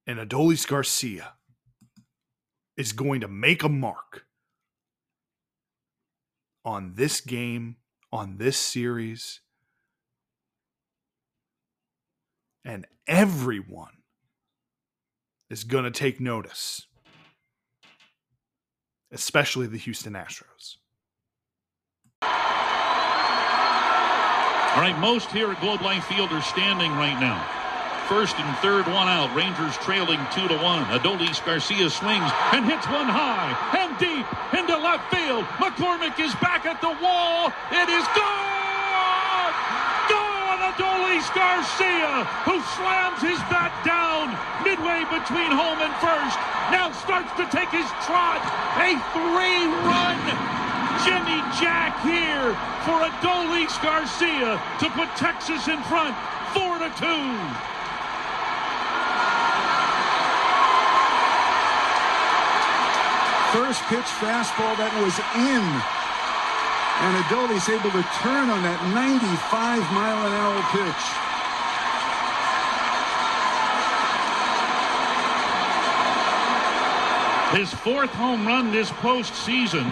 And Adolis Garcia is going to make a mark on this game, on this series. And everyone is going to take notice, especially the Houston Astros. All right, most here at Globe Life Field are standing right now. First and third, one out. Rangers trailing two to one. Adolis Garcia swings and hits one high and deep into left field. McCormick is back at the wall. It is gone! Gone! Adolis Garcia, who slams his bat down midway between home and first, now starts to take his trot. A three-run Jimmy Jack here for Adolis Garcia to put Texas in front, four to two. First pitch fastball that was in. And Adolis able to turn on that 95 mile an hour pitch. His fourth home run this postseason,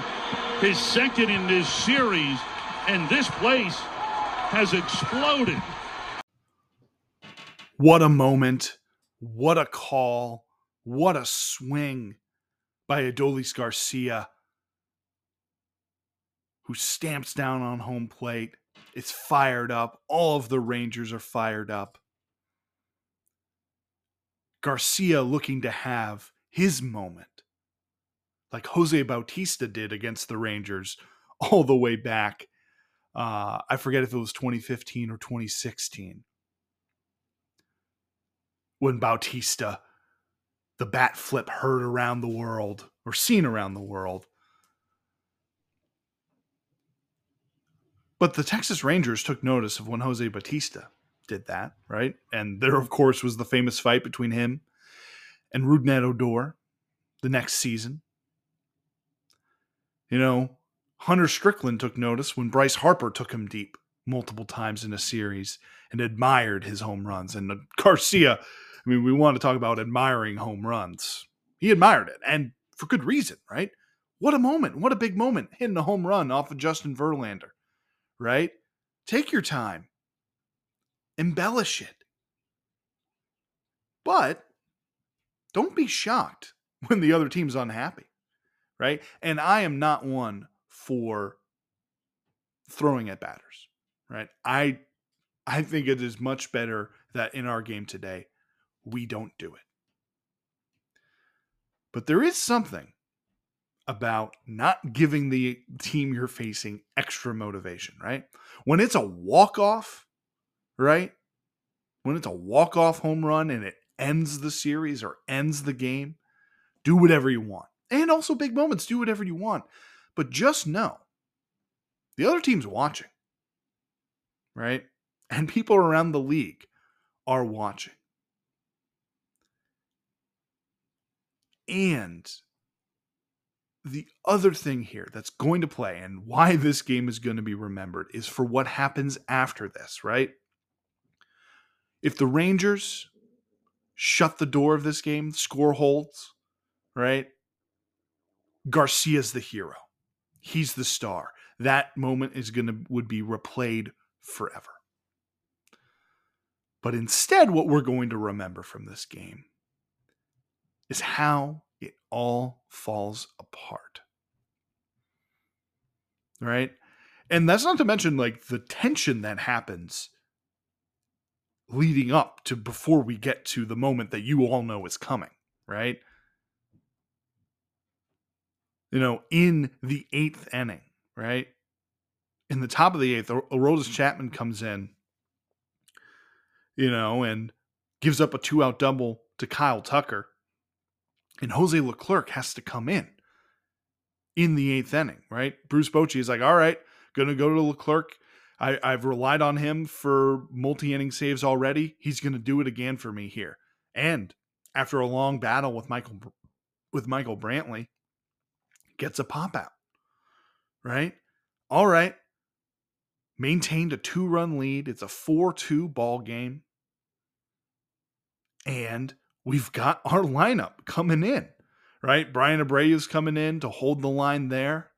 his second in this series, and this place has exploded. What a moment. What a call. What a swing by Adolis Garcia, who stamps down on home plate. It's fired up. All of the Rangers are fired up. Garcia looking to have his moment, like Jose Bautista did against the Rangers all the way back. Uh, I forget if it was 2015 or 2016 when Bautista the bat flip heard around the world or seen around the world. But the Texas Rangers took notice of when Jose Bautista did that, right? And there, of course, was the famous fight between him and Rougned Odor the next season. You know, Hunter Strickland took notice when Bryce Harper took him deep multiple times in a series and admired his home runs. And Garcia I mean, we want to talk about admiring home runs. He admired it, and for good reason, right? What a moment. What a big moment hitting a home run off of Justin Verlander, right? Take your time, embellish it. But don't be shocked when the other team's unhappy, right? And I am not one for throwing at batters, right? I I think it is much better that in our game today we don't do it. But there is something about not giving the team you're facing extra motivation, right? When it's a walk off, right? When it's a walk off home run and it ends the series or ends the game, do whatever you want. And also big moments, do whatever you want. But just know the other team's watching, right? And people around the league are watching. And the other thing here that's going to play and why this game is going to be remembered is for what happens after this, right? If the Rangers shut the door of this game, score holds, right? Garcia's the hero. He's the star. That moment is going to would be replayed forever. But instead what we're going to remember from this game is how it all falls apart. Right? And that's not to mention like the tension that happens leading up to before we get to the moment that you all know is coming, right? You know, in the eighth inning, right? In the top of the eighth, Aroldis Chapman comes in, you know, and gives up a two out double to Kyle Tucker. And Jose Leclerc has to come in in the eighth inning, right? Bruce Bochy is like, all right, gonna go to Leclerc. I, I've relied on him for multi inning saves already. He's gonna do it again for me here. And after a long battle with Michael with Michael Brantley, gets a pop out. Right? All right. Maintained a two run lead. It's a 4 2 ball game. And we've got our lineup coming in, right? Bryan Abreu's coming in to hold the line there.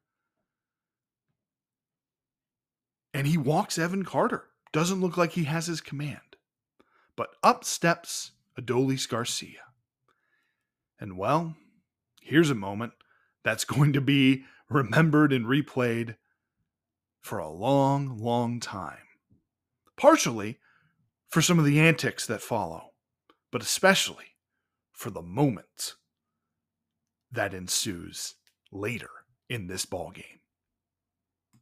And he walks Evan Carter. Doesn't look like he has his command. But up steps Adolis Garcia. And well, here's a moment that's going to be remembered and replayed for a long, long time. Partially for some of the antics that follow, but especially for the moment that ensues later in this ball game.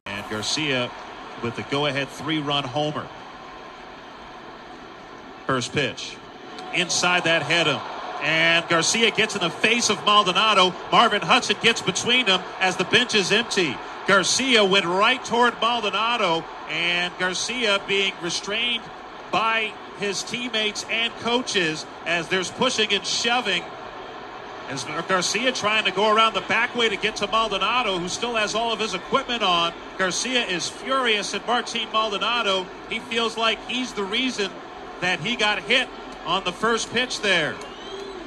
And Garcia with the go-ahead three-run homer. First pitch. Inside that head him. And Garcia gets in the face of Maldonado. Marvin Hudson gets between them as the bench is empty. Garcia went right toward Maldonado, and Garcia being restrained by his teammates and coaches as there's pushing and shoving. As Garcia trying to go around the back way to get to Maldonado, who still has all of his equipment on. Garcia is furious at Martin Maldonado. He feels like he's the reason that he got hit on the first pitch there.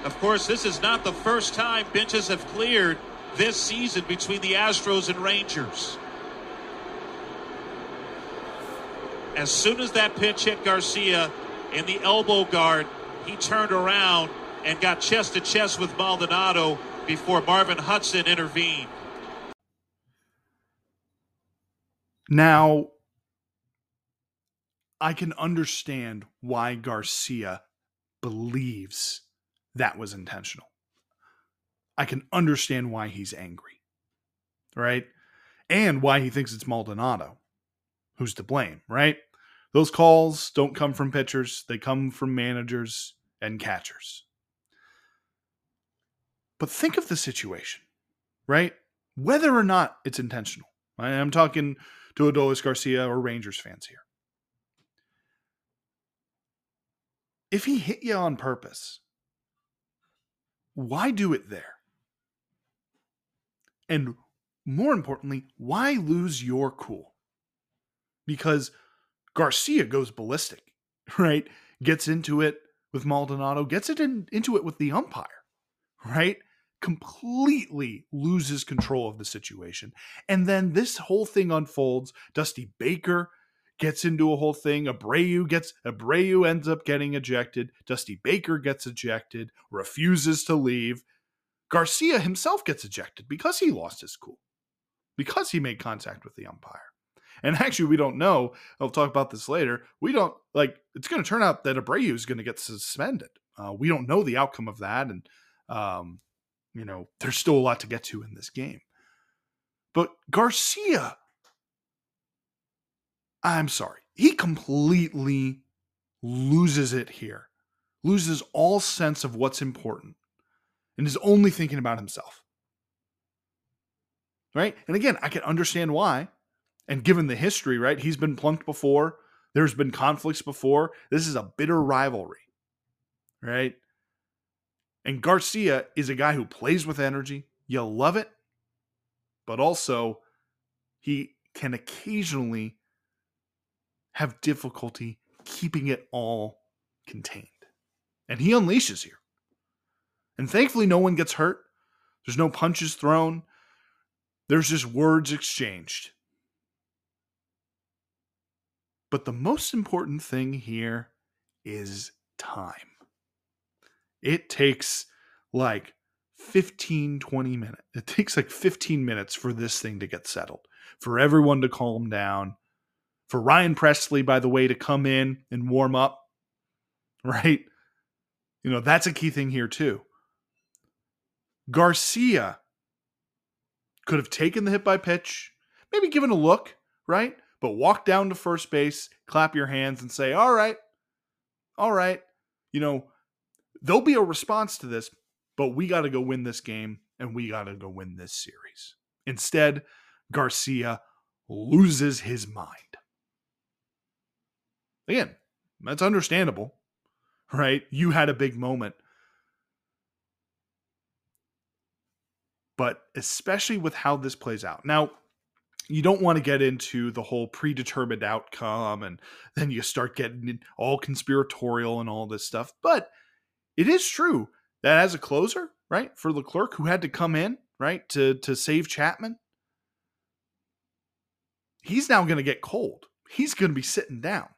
Of course, this is not the first time benches have cleared this season between the Astros and Rangers. As soon as that pitch hit Garcia in the elbow guard, he turned around and got chest to chest with Maldonado before Marvin Hudson intervened. Now, I can understand why Garcia believes that was intentional. I can understand why he's angry, right? And why he thinks it's Maldonado who's to blame, right? Those calls don't come from pitchers, they come from managers and catchers. But think of the situation, right? Whether or not it's intentional. I'm talking to Adolis Garcia or Rangers fans here. If he hit you on purpose, why do it there? And more importantly, why lose your cool? Because Garcia goes ballistic, right? Gets into it with Maldonado, gets it in, into it with the umpire, right? Completely loses control of the situation. And then this whole thing unfolds. Dusty Baker gets into a whole thing. Abreu gets Abreu ends up getting ejected. Dusty Baker gets ejected, refuses to leave. Garcia himself gets ejected because he lost his cool, because he made contact with the umpire. And actually, we don't know. I'll talk about this later. We don't like. It's going to turn out that Abreu is going to get suspended. Uh, we don't know the outcome of that, and um, you know, there's still a lot to get to in this game. But Garcia I'm sorry. He completely loses it here, loses all sense of what's important, and is only thinking about himself. Right? And again, I can understand why. And given the history, right? He's been plunked before, there's been conflicts before. This is a bitter rivalry, right? And Garcia is a guy who plays with energy. You love it, but also he can occasionally have difficulty keeping it all contained. And he unleashes here. And thankfully, no one gets hurt. There's no punches thrown. There's just words exchanged. But the most important thing here is time. It takes like 15, 20 minutes. It takes like 15 minutes for this thing to get settled, for everyone to calm down, for Ryan Pressly, by the way, to come in and warm up. right? You know, that's a key thing here, too. Garcia could have taken the hit by pitch, maybe given a look, right? But walk down to first base, clap your hands, and say, all right, all right. You know, there'll be a response to this, but we got to go win this game and we got to go win this series. Instead, Garcia loses his mind. Again, that's understandable, right? You had a big moment. But especially with how this plays out. Now, you don't want to get into the whole predetermined outcome and then you start getting all conspiratorial and all this stuff. But it is true that as a closer, right, for Leclerc who had to come in, right, to to save Chapman, he's now going to get cold. He's going to be sitting down.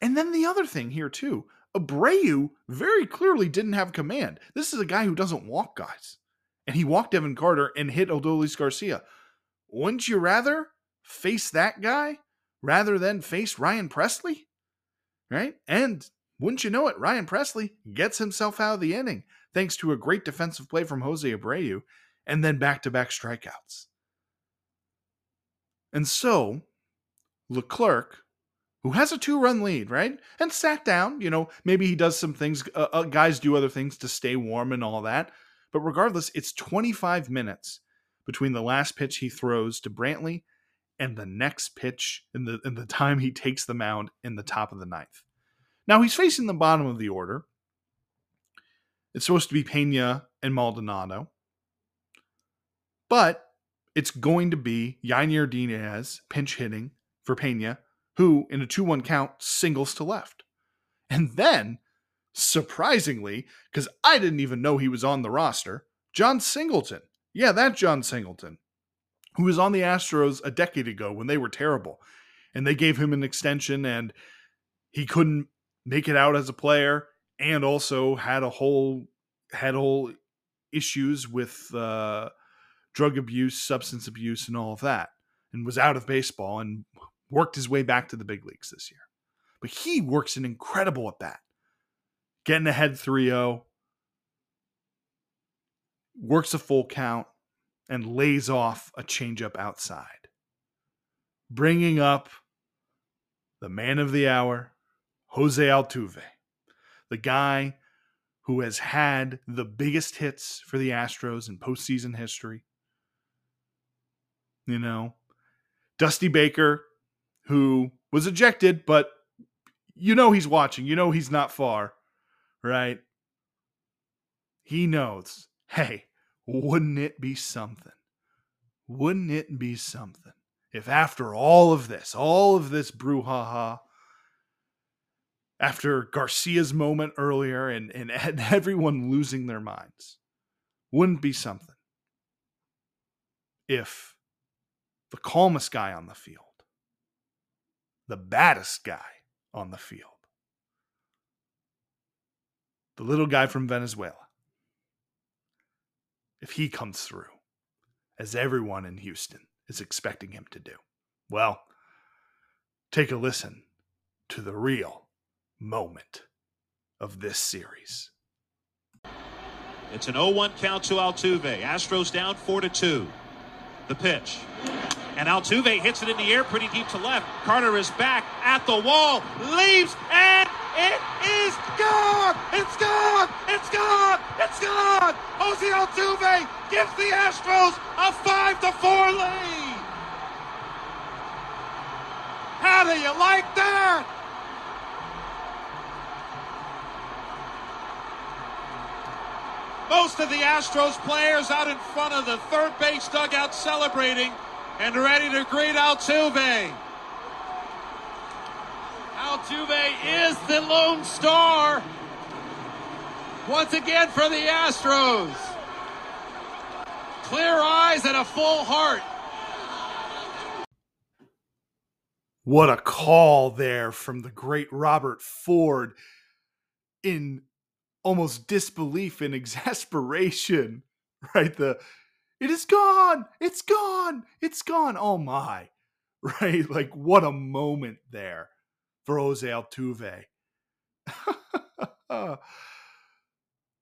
And then the other thing here too, Abreu very clearly didn't have command. This is a guy who doesn't walk guys. And he walked Evan Carter and hit Adolis Garcia. Wouldn't you rather face that guy rather than face Ryan Pressly? Right? And wouldn't you know it, Ryan Pressly gets himself out of the inning thanks to a great defensive play from Jose Abreu and then back to back strikeouts. And so, Leclerc, who has a two run lead, right? And sat down, you know, maybe he does some things, uh, uh, guys do other things to stay warm and all that. But regardless, it's 25 minutes between the last pitch he throws to Brantley and the next pitch in the in the time he takes the mound in the top of the ninth. Now he's facing the bottom of the order. It's supposed to be Pena and Maldonado. But it's going to be Yainer Diaz pinch hitting for Pena, who in a 2 1 count singles to left. And then, surprisingly, because I didn't even know he was on the roster, Jon Singleton. Yeah, that Jon Singleton, who was on the Astros a decade ago when they were terrible. And they gave him an extension and he couldn't make it out as a player and also had a whole had whole issues with uh, drug abuse, substance abuse, and all of that, and was out of baseball and worked his way back to the big leagues this year. But he works an incredible at bat, getting ahead 3 0, works a full count, and lays off a changeup outside, bringing up the man of the hour, Jose Altuve, the guy who has had the biggest hits for the Astros in postseason history. You know, Dusty Baker, who was ejected, but you know he's watching. You know he's not far, right? He knows, hey, wouldn't it be something? Wouldn't it be something if after all of this, all of this brouhaha, after Garcia's moment earlier and, and, everyone losing their minds. Wouldn't be something if the calmest guy on the field, the baddest guy on the field, the little guy from Venezuela, if he comes through, as everyone in Houston is expecting him to do. Well, take a listen to the real moment of this series. It's an 0-1 count to Altuve. Astros down 4 to 2. The pitch. And Altuve hits it in the air pretty deep to left. Carter is back at the wall, leaves, and it is gone! It's gone! It's gone! It's gone! Jose Altuve gives the Astros a 5 to 4 lead! How do you like that? Most of the Astros players out in front of the third base dugout celebrating and ready to greet Altuve. Altuve is the lone star once again for the Astros. Clear eyes and a full heart. What a call there from the great Robert Ford in almost disbelief and exasperation, right? The it is gone, it's gone, it's gone. Oh my, right? Like what a moment there Jose Altuve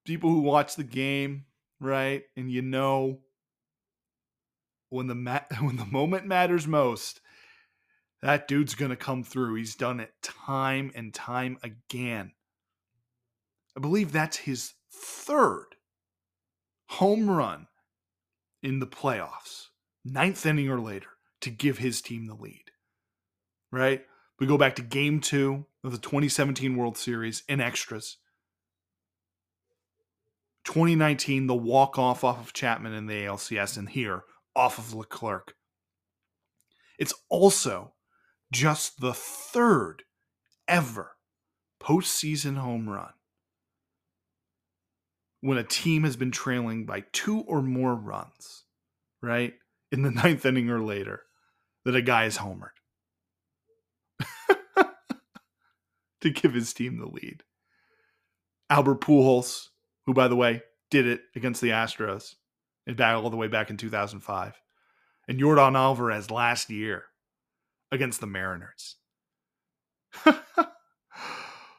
People who watch the game, right? And you know when the when the moment matters most, that dude's going to come through. He's done it time and time again. I believe that's his third home run in the playoffs, ninth inning or later, to give his team the lead. Right? We go back to game two of the 2017 World Series in extras. 2019, the walk off off of Chapman in the ALCS, and here off of Leclerc. It's also just the third ever postseason home run when a team has been trailing by two or more runs, right? In the ninth inning or later, that a guy is homered to give his team the lead. Albert Pujols, who, by the way, did it against the Astros and back all the way back in 2005, and Yordan Alvarez last year against the Mariners.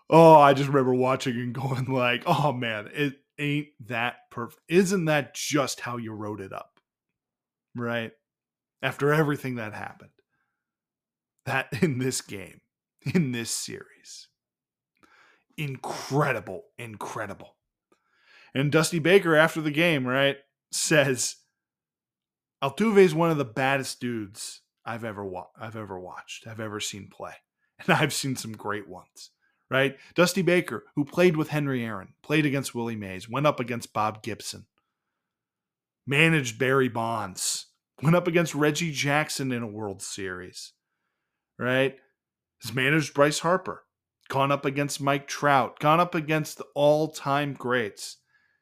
oh, I just remember watching and going like, "Oh man, it ain't that perfect. Isn't that just how you wrote it up?" Right? After everything that happened. That in this game, in this series. Incredible, incredible. And Dusty Baker after the game, right, says Altuve is one of the baddest dudes I've ever wa- I've ever watched, I've ever seen play. And I've seen some great ones, right? Dusty Baker, who played with Henry Aaron, played against Willie Mays, went up against Bob Gibson, managed Barry Bonds, went up against Reggie Jackson in a World Series, right? Has managed Bryce Harper, gone up against Mike Trout, gone up against the all-time greats.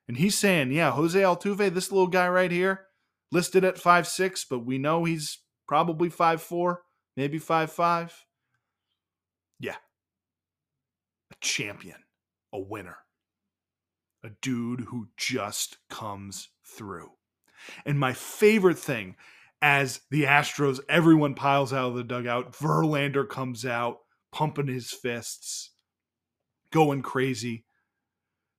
And he's saying, yeah, Jose Altuve, this little guy right here, listed at five six, but we know he's probably five four, maybe five five. Yeah. A champion, a winner. A dude who just comes through. And my favorite thing as the Astros, everyone piles out of the dugout, Verlander comes out, pumping his fists, going crazy.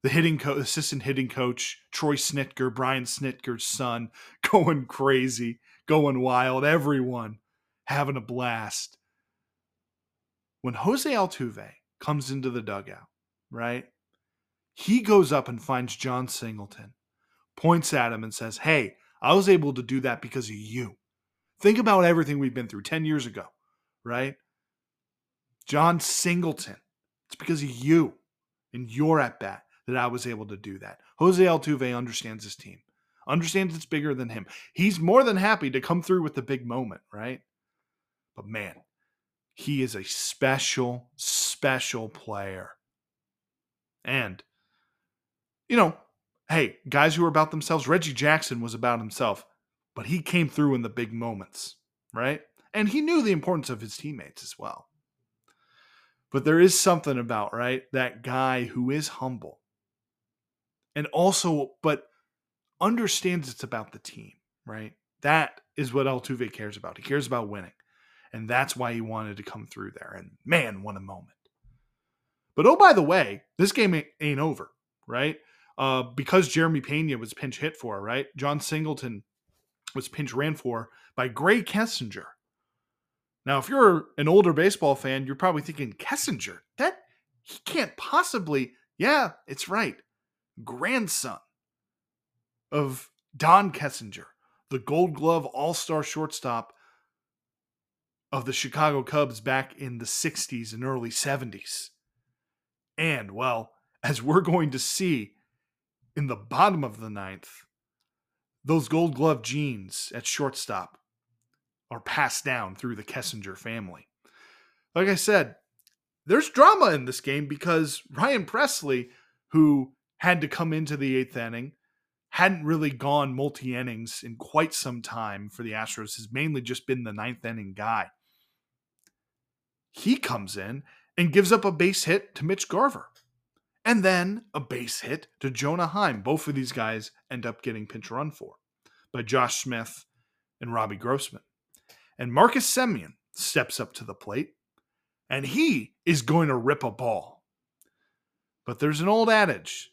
The hitting co- assistant hitting coach, Troy Snitker, Brian Snitker's son, going crazy, going wild. Everyone having a blast. When Jose Altuve comes into the dugout, right? He goes up and finds Jon Singleton, points at him, and says, Hey, I was able to do that because of you. Think about everything we've been through 10 years ago, right? Jon Singleton, it's because of you and your at bat that I was able to do that. Jose Altuve understands his team, understands it's bigger than him. He's more than happy to come through with the big moment, right? But man, he is a special, special player. And, you know, hey, guys who are about themselves, Reggie Jackson was about himself, but he came through in the big moments, right? And he knew the importance of his teammates as well. But there is something about, right, that guy who is humble and also, but understands it's about the team, right? That is what Altuve cares about. He cares about winning. And that's why he wanted to come through there. And man, what a moment. But oh, by the way, this game ain't over, right? Uh, because Jeremy Pena was pinch hit for, right? Jon Singleton was pinch ran for by Grae Kessinger. Now, if you're an older baseball fan, you're probably thinking, Kessinger, that he can't possibly. Yeah, it's right. Grandson of Don Kessinger, the gold glove all star shortstop of the Chicago Cubs back in the 60s and early 70s. And, well, as we're going to see in the bottom of the ninth, those gold glove genes at shortstop are passed down through the Kessinger family. Like I said, there's drama in this game because Ryan Pressly, who had to come into the eighth inning, hadn't really gone multi innings in quite some time for the Astros, has mainly just been the ninth inning guy. He comes in and gives up a base hit to Mitch Garver and then a base hit to Jonah Heim. Both of these guys end up getting pinch run for by Josh Smith and Robbie Grossman. And Marcus Semien steps up to the plate and he is going to rip a ball. But there's an old adage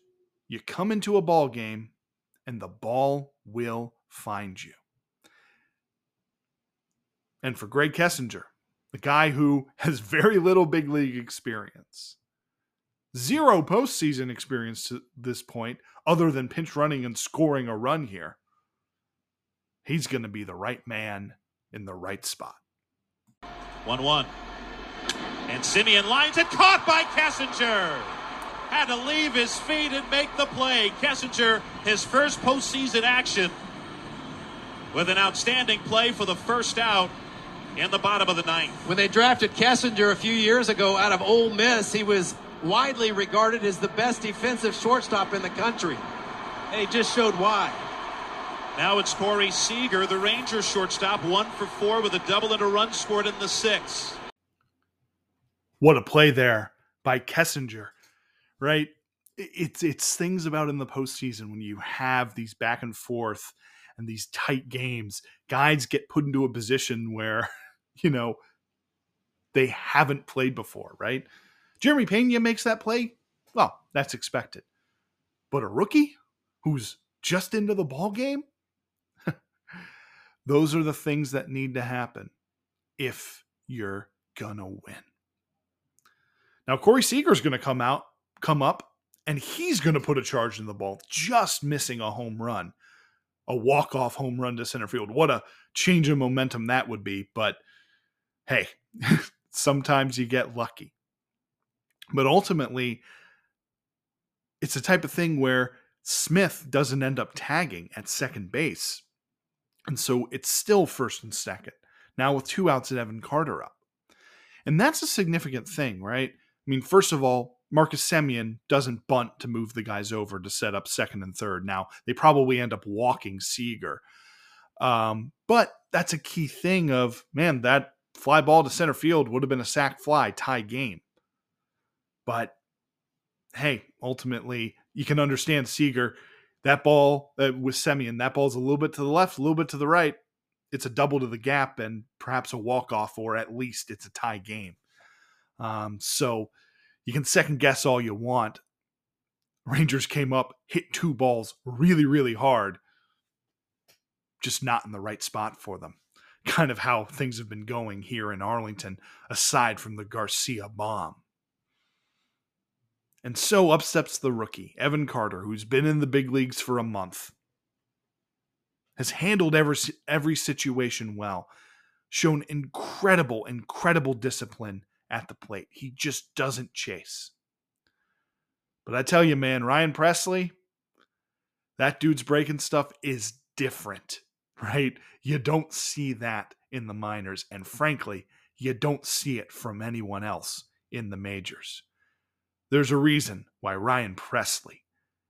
you come into a ball game and the ball will find you. And for Grae Kessinger, the guy who has very little big league experience, zero postseason experience to this point, other than pinch running and scoring a run here, he's going to be the right man in the right spot. 1 1. And Semien lines it, caught by Kessinger. Had to leave his feet and make the play. Kessinger, his first postseason action, with an outstanding play for the first out in the bottom of the ninth. When they drafted Kessinger a few years ago out of Ole Miss, he was widely regarded as the best defensive shortstop in the country. And he just showed why. Now it's Corey Seager, the Rangers shortstop, one for four with a double and a run scored in the sixth. What a play there by Kessinger, right? It's it's things about in the postseason when you have these back and forth and these tight games, guys get put into a position where, you know, they haven't played before, right? Jeremy Pena makes that play. Well, that's expected. But a rookie who's just into the ball game, those are the things that need to happen if you're gonna win. Now Corey Seager's gonna come out, come up, and he's gonna put a charge in the ball, just missing a home run, a walk-off home run to center field. What a change of momentum that would be. But hey, sometimes you get lucky. But ultimately, it's the type of thing where Smith doesn't end up tagging at second base and so it's still first and second. Now with two outs and Evan Carter up. And that's a significant thing, right? I mean, first of all, Marcus Semien doesn't bunt to move the guys over to set up second and third. Now, they probably end up walking Seager. Um, but that's a key thing of, man, that fly ball to center field would have been a sac fly tie game. But hey, ultimately, you can understand Seager that ball uh, with Semien, that ball's a little bit to the left, a little bit to the right. It's a double to the gap and perhaps a walk off, or at least it's a tie game. Um, so you can second guess all you want. Rangers came up, hit two balls really, really hard, just not in the right spot for them. Kind of how things have been going here in Arlington, aside from the Garcia bomb. And so up steps the rookie, Evan Carter, who's been in the big leagues for a month. Has handled every, every situation well, shown incredible, incredible discipline at the plate. He just doesn't chase. But I tell you, man, Ryan Pressly, that dude's breaking stuff is different, right? You don't see that in the minors. And frankly, you don't see it from anyone else in the majors. There's a reason why Ryan Pressly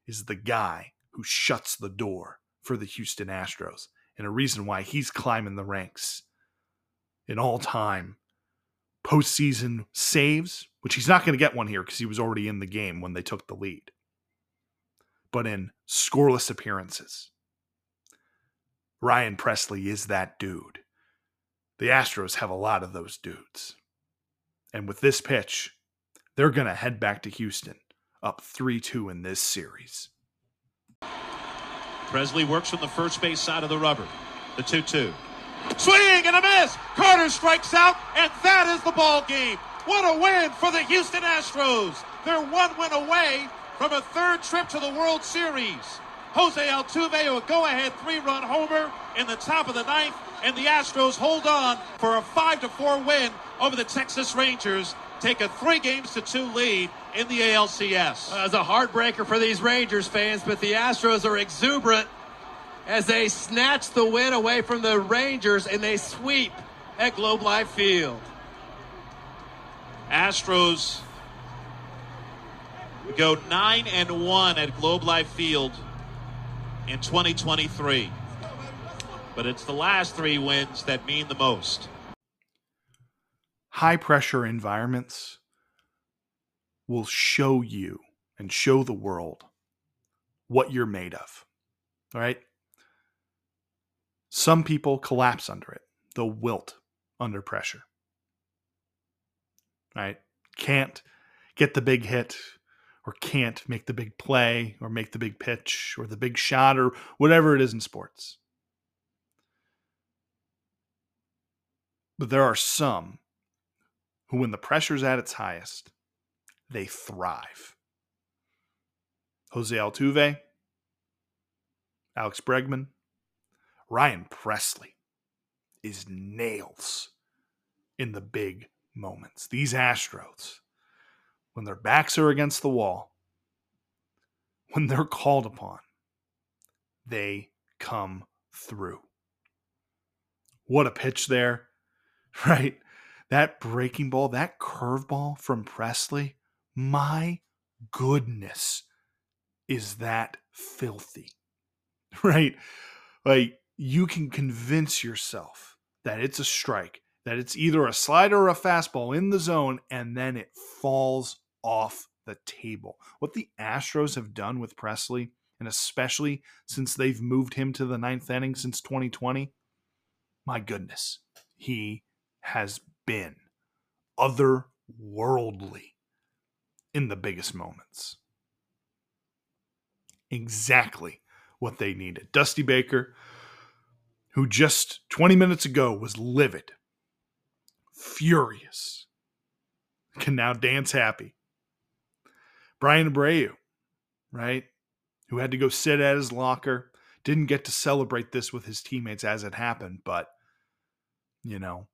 is the guy who shuts the door for the Houston Astros, and a reason why he's climbing the ranks in all time postseason saves, which he's not going to get one here because he was already in the game when they took the lead, but in scoreless appearances. Ryan Pressly is that dude. The Astros have a lot of those dudes. And with this pitch, they're going to head back to Houston up 3 2 in this series. Pressly works from the first base side of the rubber. The 2 2. Swing and a miss. Carter strikes out, and that is the ball game. What a win for the Houston Astros. They're one win away from a third trip to the World Series. Jose Altuve, a go ahead three run homer in the top of the ninth, and the Astros hold on for a 5 4 win over the Texas Rangers take a three games to two lead in the ALCS. Well, it's a heartbreaker for these Rangers fans, but the Astros are exuberant as they snatch the win away from the Rangers and they sweep at Globe Life Field. Astros go 9 and 1 at Globe Life Field in 2023. But it's the last three wins that mean the most high pressure environments will show you and show the world what you're made of. All right? Some people collapse under it, they'll wilt under pressure. Right? Can't get the big hit, or can't make the big play or make the big pitch or the big shot or whatever it is in sports. But there are some who, when the pressure's at its highest, they thrive. Jose Altuve, Alex Bregman, Ryan Pressly is nails in the big moments. These Astros, when their backs are against the wall, when they're called upon, they come through. What a pitch there, right? That breaking ball, that curveball from Pressly, my goodness, is that filthy, right? Like, you can convince yourself that it's a strike, that it's either a slider or a fastball in the zone, and then it falls off the table. What the Astros have done with Pressly, and especially since they've moved him to the ninth inning since 2020, my goodness, he has been otherworldly in the biggest moments. Exactly what they needed. Dusty Baker, who just 20 minutes ago was livid, furious, can now dance happy. Bryan Abreu, right, who had to go sit at his locker, didn't get to celebrate this with his teammates as it happened, but, you know,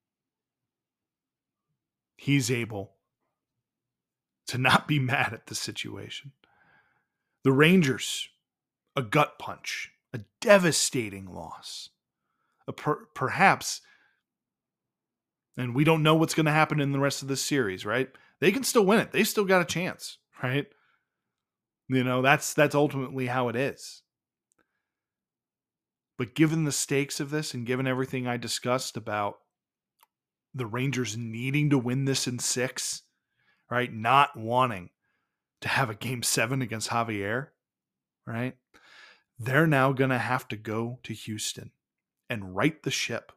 he's able to not be mad at the situation. The Rangers, a gut punch, a devastating loss. A per- perhaps, and we don't know what's going to happen in the rest of this series, right? They can still win it. They still got a chance, right? You know, that's that's ultimately how it is. But given the stakes of this and given everything I discussed about the Rangers needing to win this in six, right? Not wanting to have a game seven against Javier, right? They're now going to have to go to Houston and right the ship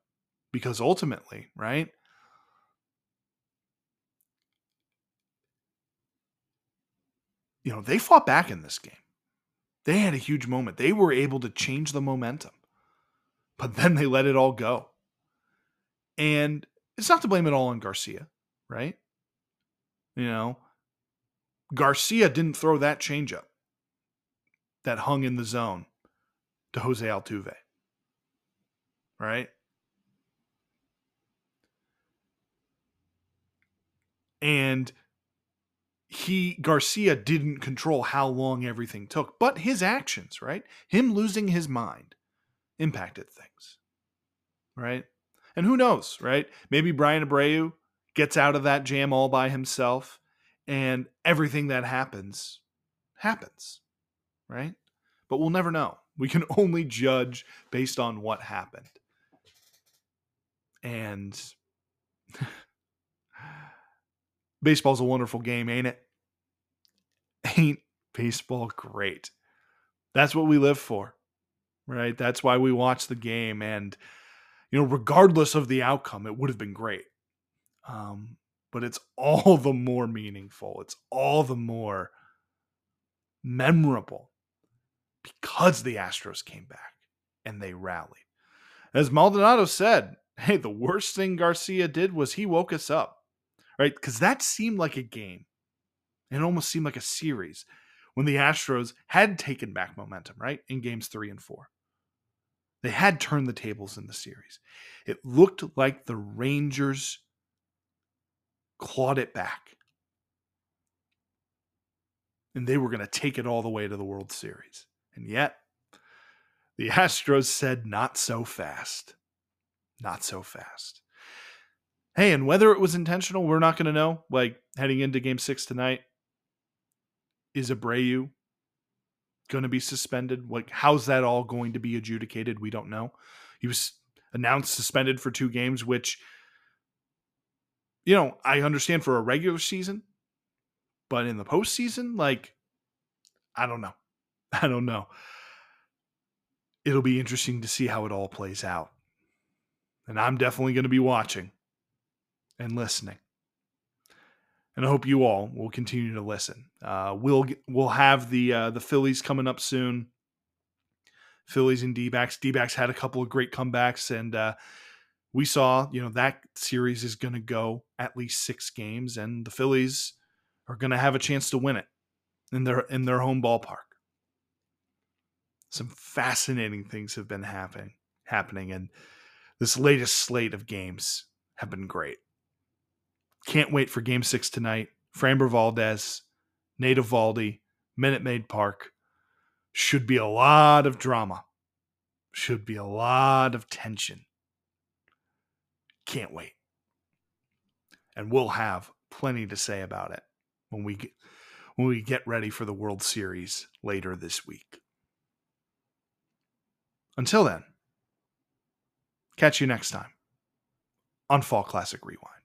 because ultimately, right? You know, they fought back in this game. They had a huge moment. They were able to change the momentum, but then they let it all go. And it's not to blame it all on Garcia, right? You know, Garcia didn't throw that changeup that hung in the zone to Jose Altuve, right? And he Garcia didn't control how long everything took, but his actions, right? Him losing his mind impacted things. Right? And who knows, right? Maybe Bryan Abreu gets out of that jam all by himself and everything that happens happens. Right? But we'll never know. We can only judge based on what happened. And baseball's a wonderful game, ain't it? Ain't baseball great? That's what we live for, right? That's why we watch the game. And, you know, regardless of the outcome, it would have been great. Um, but it's all the more meaningful. It's all the more memorable because the Astros came back and they rallied. As Maldonado said, hey, the worst thing Garcia did was he woke us up right? Because that seemed like a game. It almost seemed like a series when the Astros had taken back momentum, right? In games three and four. They had turned the tables in the series. It looked like the Rangers clawed it back. And they were going to take it all the way to the World Series. And yet, the Astros said, not so fast. Not so fast. Hey, and whether it was intentional, we're not going to know. Like heading into game six tonight, is Abreu going to be suspended? Like, how's that all going to be adjudicated? We don't know. He was announced suspended for two games, which, you know, I understand for a regular season, but in the postseason, like, I don't know. I don't know. It'll be interesting to see how it all plays out. And I'm definitely going to be watching and listening. And I hope you all will continue to listen. Uh, we'll we'll have the uh, the Phillies coming up soon. Phillies and D-backs. D-backs had a couple of great comebacks, and uh, we saw you know that series is going to go at least six games, and the Phillies are going to have a chance to win it in their in their home ballpark. Some fascinating things have been happening happening, and this latest slate of games have been great. Can't wait for game six tonight. Framber Valdez, Nate Eovaldi, Minute Maid Park. Should be a lot of drama. Should be a lot of tension. Can't wait. And we'll have plenty to say about it when we get, when we get ready for the World Series later this week. Until then, catch you next time on Fall Classic Rewind.